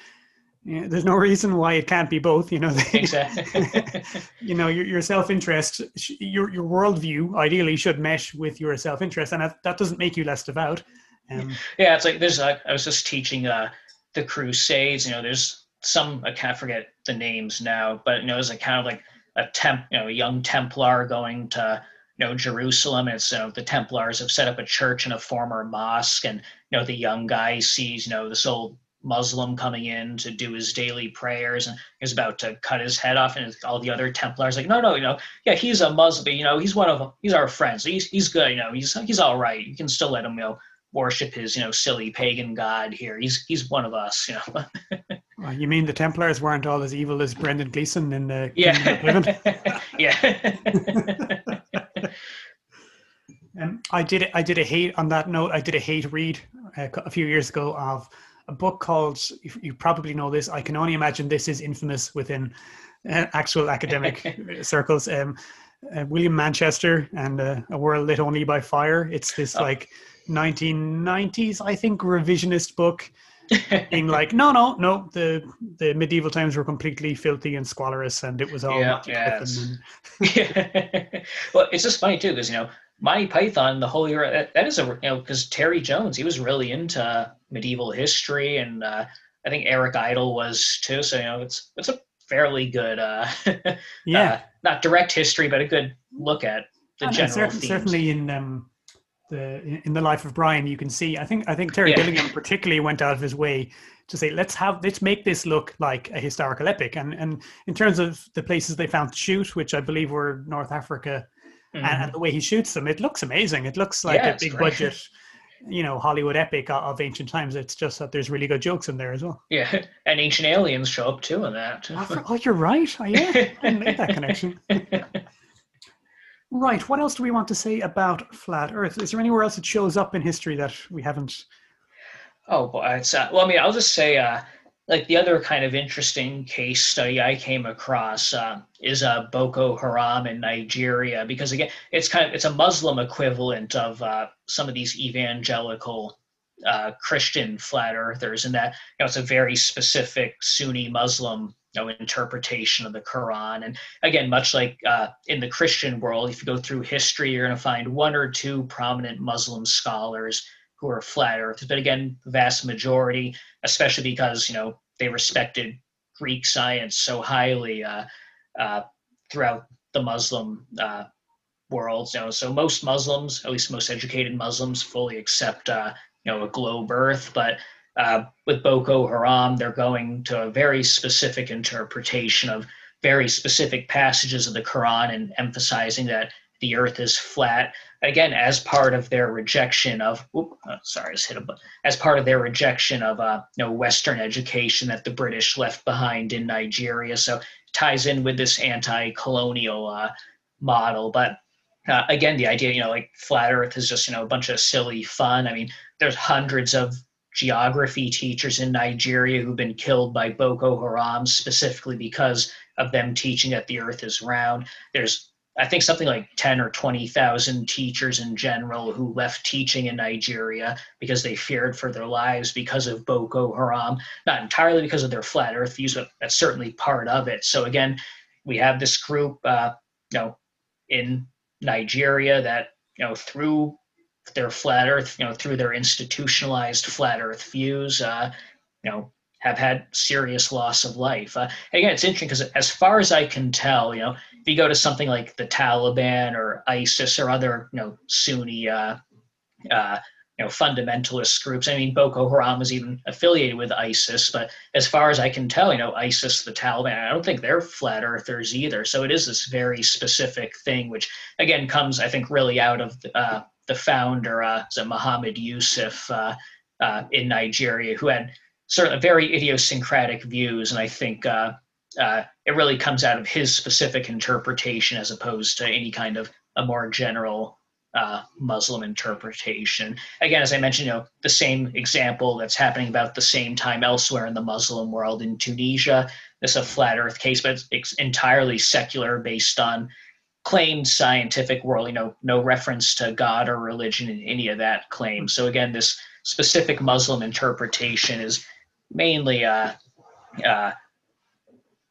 you know, there's no reason why it can't be both. You know, exactly. you know your, your self-interest your your worldview ideally should mesh with your self-interest and that, that doesn't make you less devout um, Yeah, it's like there's like I was just teaching uh the Crusades. You know, there's some I can't forget the names now, but you know, like kind of like a temp, you know, a young Templar going to you know Jerusalem. It's you know the Templars have set up a church in a former mosque, and you know the young guy sees you know this old Muslim coming in to do his daily prayers, and he's about to cut his head off, and all the other Templars like, no, no, you know, yeah, he's a Muslim, you know, he's one of he's our friends, he's he's good, you know, he's he's all right. You can still let him, you know worship his you know silly pagan god here. He's he's one of us you know. Uh, you mean the templars weren't all as evil as brendan gleeson in the Kingdom of yeah yeah. Um, i did i did a hate on that note i did a hate read uh, a few years ago of a book called you you probably know this i can only imagine this is infamous within uh, actual academic circles. Um, uh, william manchester and uh, a world lit only by fire. It's this Oh. like 1990s i think revisionist book being like no no no the the medieval times were completely filthy and squalorous and it was all Yeah, yeah, well it's just funny too because you know Monty Python the whole year that, that is a you know because Terry Jones he was really into medieval history and uh, I think Eric Idle was too so you know it's it's a fairly good uh, yeah. uh, not direct history but a good look at the And general certain- certainly in um, the in the life of Brian, you can see. I think I think Terry Yeah. Gilliam particularly went out of his way to say, let's have let's make this look like a historical epic. And and in terms of the places they found to shoot, which I believe were North Africa, Mhm. and, and the way he shoots them, it looks amazing. It looks like Yeah, a big great. budget, you know, Hollywood epic of, ancient times. It's just that there's really good jokes in there as well. Yeah, and ancient aliens show up too in that. Oh, you're right. Oh, yeah, I didn't make that connection. Right. What else do we want to say about flat Earth? Is there anywhere else it shows up in history that we haven't? Oh boy, it's uh, well. I mean, I'll just say, uh, like the other kind of interesting case study I came across uh, is uh, Boko Haram in Nigeria, because again, it's kind of it's a Muslim equivalent of uh, some of these evangelical uh, Christian flat earthers, and that you know it's a very specific Sunni Muslim know, interpretation of the Quran. And again, much like uh, in the Christian world, if you go through history, you're going to find one or two prominent Muslim scholars who are flat earthers. But again, the vast majority, especially because you know they respected Greek science so highly uh, uh, throughout the Muslim uh, world. You know, so most Muslims, at least most educated Muslims, fully accept uh, you know a globe Earth. But uh, with Boko Haram, they're going to a very specific interpretation of very specific passages of the Quran and emphasizing that the Earth is flat again as part of their rejection of whoop, oh, sorry, I just hit a. As part of their rejection of uh, you know Western education that the British left behind in Nigeria, so it ties in with this anti-colonial uh, model. But uh, again, the idea, you know, like flat Earth is just you know a bunch of silly fun. I mean, there's hundreds of geography teachers in Nigeria who've been killed by Boko Haram specifically because of them teaching that the Earth is round. There's I think something like 10 or 20,000 teachers in general who left teaching in Nigeria because they feared for their lives because of Boko Haram, not entirely because of their flat earth views, but that's certainly part of it. So again, we have this group, uh, you know, in Nigeria that, you know, through their flat earth, you know, through their institutionalized flat earth views, uh, you know, have had serious loss of life. Uh, again, it's interesting because as far as I can tell, you know, if you go to something like the Taliban or ISIS or other, you know, Sunni, uh, uh, you know, fundamentalist groups. I mean, Boko Haram is even affiliated with ISIS, but as far as I can tell, you know, ISIS, the Taliban, I don't think they're flat earthers either. So it is this very specific thing, which again comes, I think, really out of uh, the founder, uh, Muhammad Yusuf uh, uh, in Nigeria, who had certain very idiosyncratic views, and I think uh, uh, it really comes out of his specific interpretation as opposed to any kind of a more general uh, Muslim interpretation. Again, as I mentioned, you know, the same example that's happening about the same time elsewhere in the Muslim world in Tunisia. This is a flat Earth case, but it's entirely secular, based on claimed scientific world. You know, no reference to God or religion in any of that claim. So again, this specific Muslim interpretation is mainly uh, uh,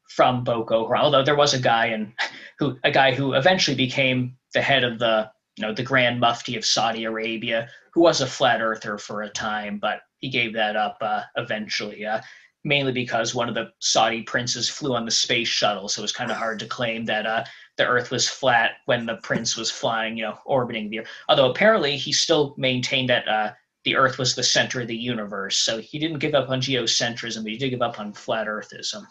from Boko Haram. Although there was a guy and who a guy who eventually became the head of the you know the Grand Mufti of Saudi Arabia, who was a flat earther for a time, but he gave that up uh, eventually. Uh, mainly because one of the Saudi princes flew on the space shuttle, so it was kind of hard to claim that uh, the Earth was flat when the prince was flying, you know, orbiting the Earth. Although apparently he still maintained that uh, the Earth was the center of the universe. So he didn't give up on geocentrism, but he did give up on flat Earthism.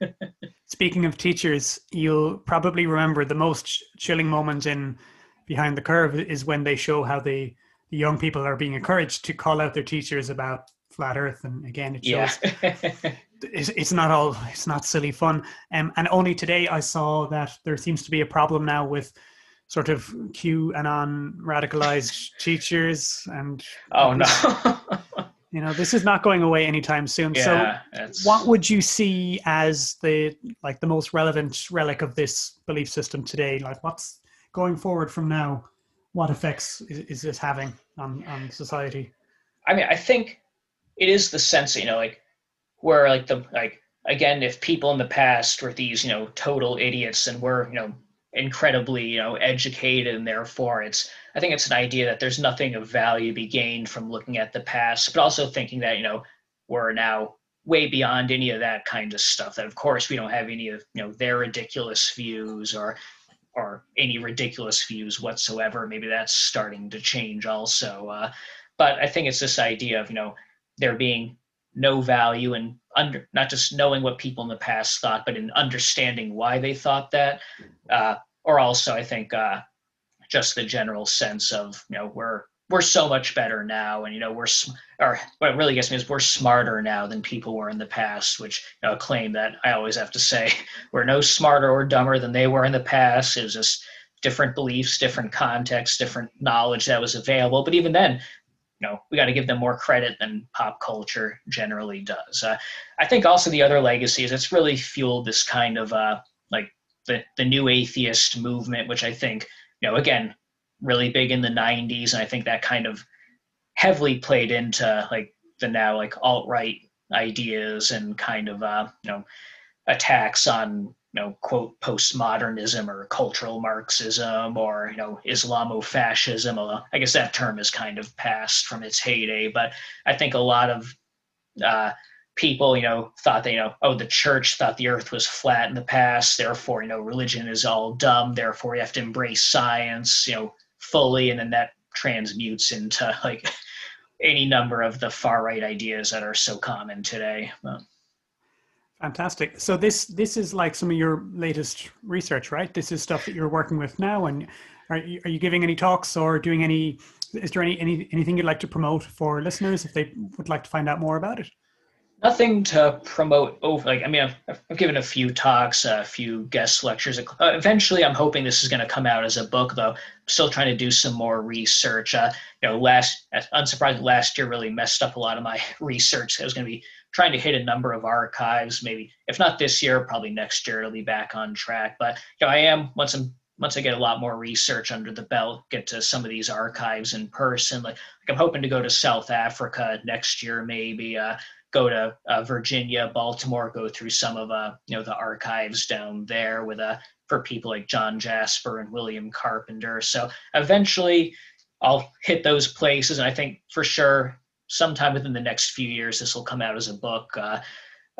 Speaking of teachers, you'll probably remember the most chilling moment in Behind the Curve is when they show how the, the young people are being encouraged to call out their teachers about flat Earth, and again, it shows yeah. it's, it's not all it's not silly fun. Um, and only today I saw that there seems to be a problem now with sort of q and QAnon radicalized teachers and oh no. You know this is not going away anytime soon. Yeah, so it's... what would you see as the like the most relevant relic of this belief system today? Like what's going forward from now? What effects is, is this having on on society? I mean i think it is the sense you know like where like the like again if people in the past were these you know total idiots and we're you know incredibly you know educated and therefore it's i think it's an idea that there's nothing of value to be gained from looking at the past but also thinking that you know we're now way beyond any of that kind of stuff that of course we don't have any of you know their ridiculous views or or any ridiculous views whatsoever. Maybe that's starting to change also uh, but i think it's this idea of you know there being no value in under not just knowing what people in the past thought, but in understanding why they thought that, uh, or also I think uh, just the general sense of you know we're we're so much better now, and you know we're or what really gets me is we're smarter now than people were in the past, which you know, a claim that I always have to say we're no smarter or dumber than they were in the past. It was just different beliefs, different contexts, different knowledge that was available. But even then, you know we got to give them more credit than pop culture generally does. Uh, I think also the other legacy is it's really fueled this kind of uh, like the the new atheist movement, which I think you know again really big in the '90s, and I think that kind of heavily played into like the now like alt right ideas and kind of uh, you know attacks on you know, quote, postmodernism or cultural Marxism or, you know, Islamofascism. I guess that term is kind of passed from its heyday, but I think a lot of uh, people, you know, thought that, you know, oh, the church thought the earth was flat in the past, therefore, you know, religion is all dumb, therefore you have to embrace science, you know, fully, and then that transmutes into like any number of the far right ideas that are so common today. But, Fantastic. So this this is like some of your latest research, right? This is stuff that you're working with now, and are you, are you giving any talks or doing any? Is there any, any anything you'd like to promote for listeners if they would like to find out more about it? Nothing to promote over. Like I mean, I've, I've given a few talks, a few guest lectures. Uh, eventually, I'm hoping this is going to come out as a book, though. I'm still trying to do some more research. Uh, you know, last unsurprisingly, last year really messed up a lot of my research. It was going to be trying to hit a number of archives. Maybe if not this year, probably next year it'll be back on track. But you know, I am once I'm once I get a lot more research under the belt, get to some of these archives in person. Like, like I'm hoping to go to South Africa next year, maybe. Uh, go to uh, Virginia, Baltimore, go through some of uh, you know the archives down there with uh, for people like John Jasper and William Carpenter. So eventually, I'll hit those places, and I think for sure sometime within the next few years this will come out as a book. Uh,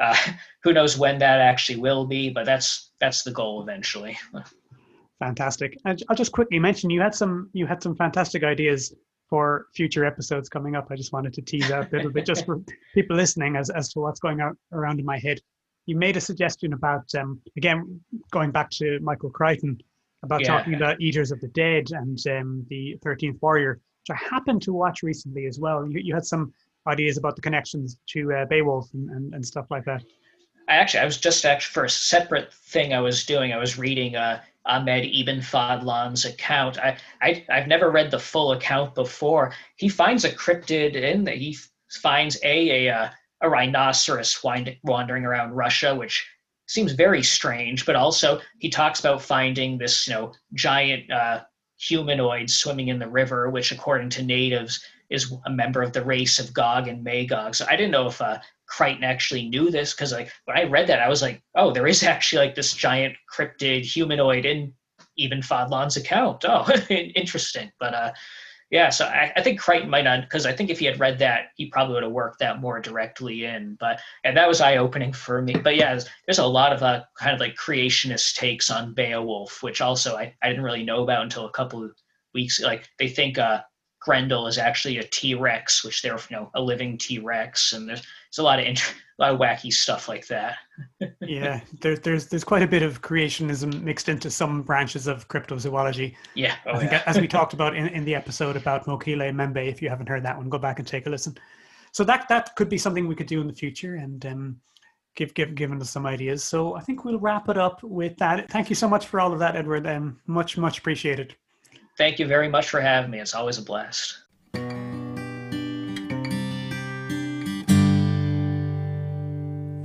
uh, who knows when that actually will be, but that's that's the goal eventually. Fantastic. And I'll just quickly mention you had some you had some fantastic ideas for future episodes coming up. I just wanted to tease out a little bit just for people listening as, as to what's going on around in my head. You made a suggestion about, um, again, going back to Michael Crichton, about yeah. talking about Eaters of the Dead and um, the 13th Warrior, which I happened to watch recently as well. You, you had some ideas about the connections to uh, Beowulf and, and, and, stuff like that. I actually, I was just actually for a separate thing I was doing, I was reading uh, Ahmed Ibn Fadlan's account. I, I have never read the full account before. He finds a cryptid in that he finds a a, uh, a rhinoceros wandering around Russia, which seems very strange. But also he talks about finding this you know giant uh, humanoid swimming in the river, which according to natives is a member of the race of Gog and Magog. So I didn't know if uh, Crichton actually knew this because like when I read that, I was like, oh, there is actually like this giant cryptid humanoid in Ibn Fadlan's account. Oh, interesting. But uh, yeah, so I, I think Crichton might not because I think if he had read that, he probably would have worked that more directly in. But and that was eye opening for me. But yeah, there's, a lot of uh, kind of like creationist takes on Beowulf, which also I, I didn't really know about until a couple of weeks. Like they think uh, Grendel is actually a T Rex, which they're you know a living T Rex, and there's there's a lot of int- a lot of wacky stuff like that. yeah, there's there's there's quite a bit of creationism mixed into some branches of cryptozoology. Yeah, oh, I think yeah. as we talked about in, in the episode about Mokele Mbembe, if you haven't heard that one, go back and take a listen. So that that could be something we could do in the future, and um, give give given us some ideas. So I think we'll wrap it up with that. Thank you so much for all of that, Edward. Um, much much appreciated. Thank you very much for having me. It's always a blast.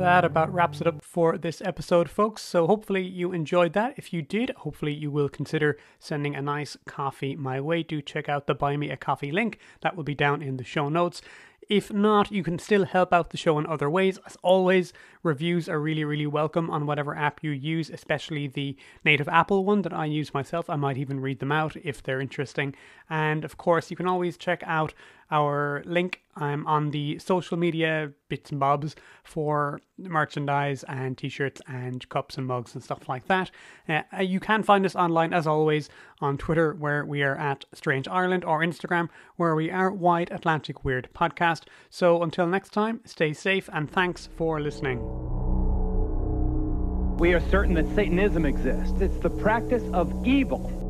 That about wraps it up for this episode, folks. So hopefully you enjoyed that. If you did, hopefully you will consider sending a nice coffee my way. Do check out the Buy Me a Coffee link. That will be down in the show notes. If not, you can still help out the show in other ways. As always, reviews are really, really welcome on whatever app you use, especially the native Apple one that I use myself. I might even read them out if they're interesting. And of course, you can always check out our link I'm on the social media bits and bobs for merchandise and t-shirts and cups and mugs and stuff like that. Uh, you can find us online as always on Twitter where we are at Strange Ireland or Instagram where we are Wide Atlantic Weird Podcast. So until next time, stay safe and thanks for listening. We are certain that Satanism exists. It's the practice of evil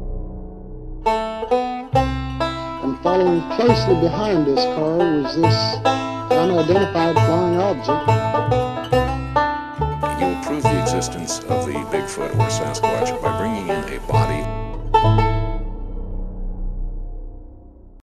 and following closely behind this car was this unidentified flying object. You prove the existence of the Bigfoot or Sasquatch by bringing in a body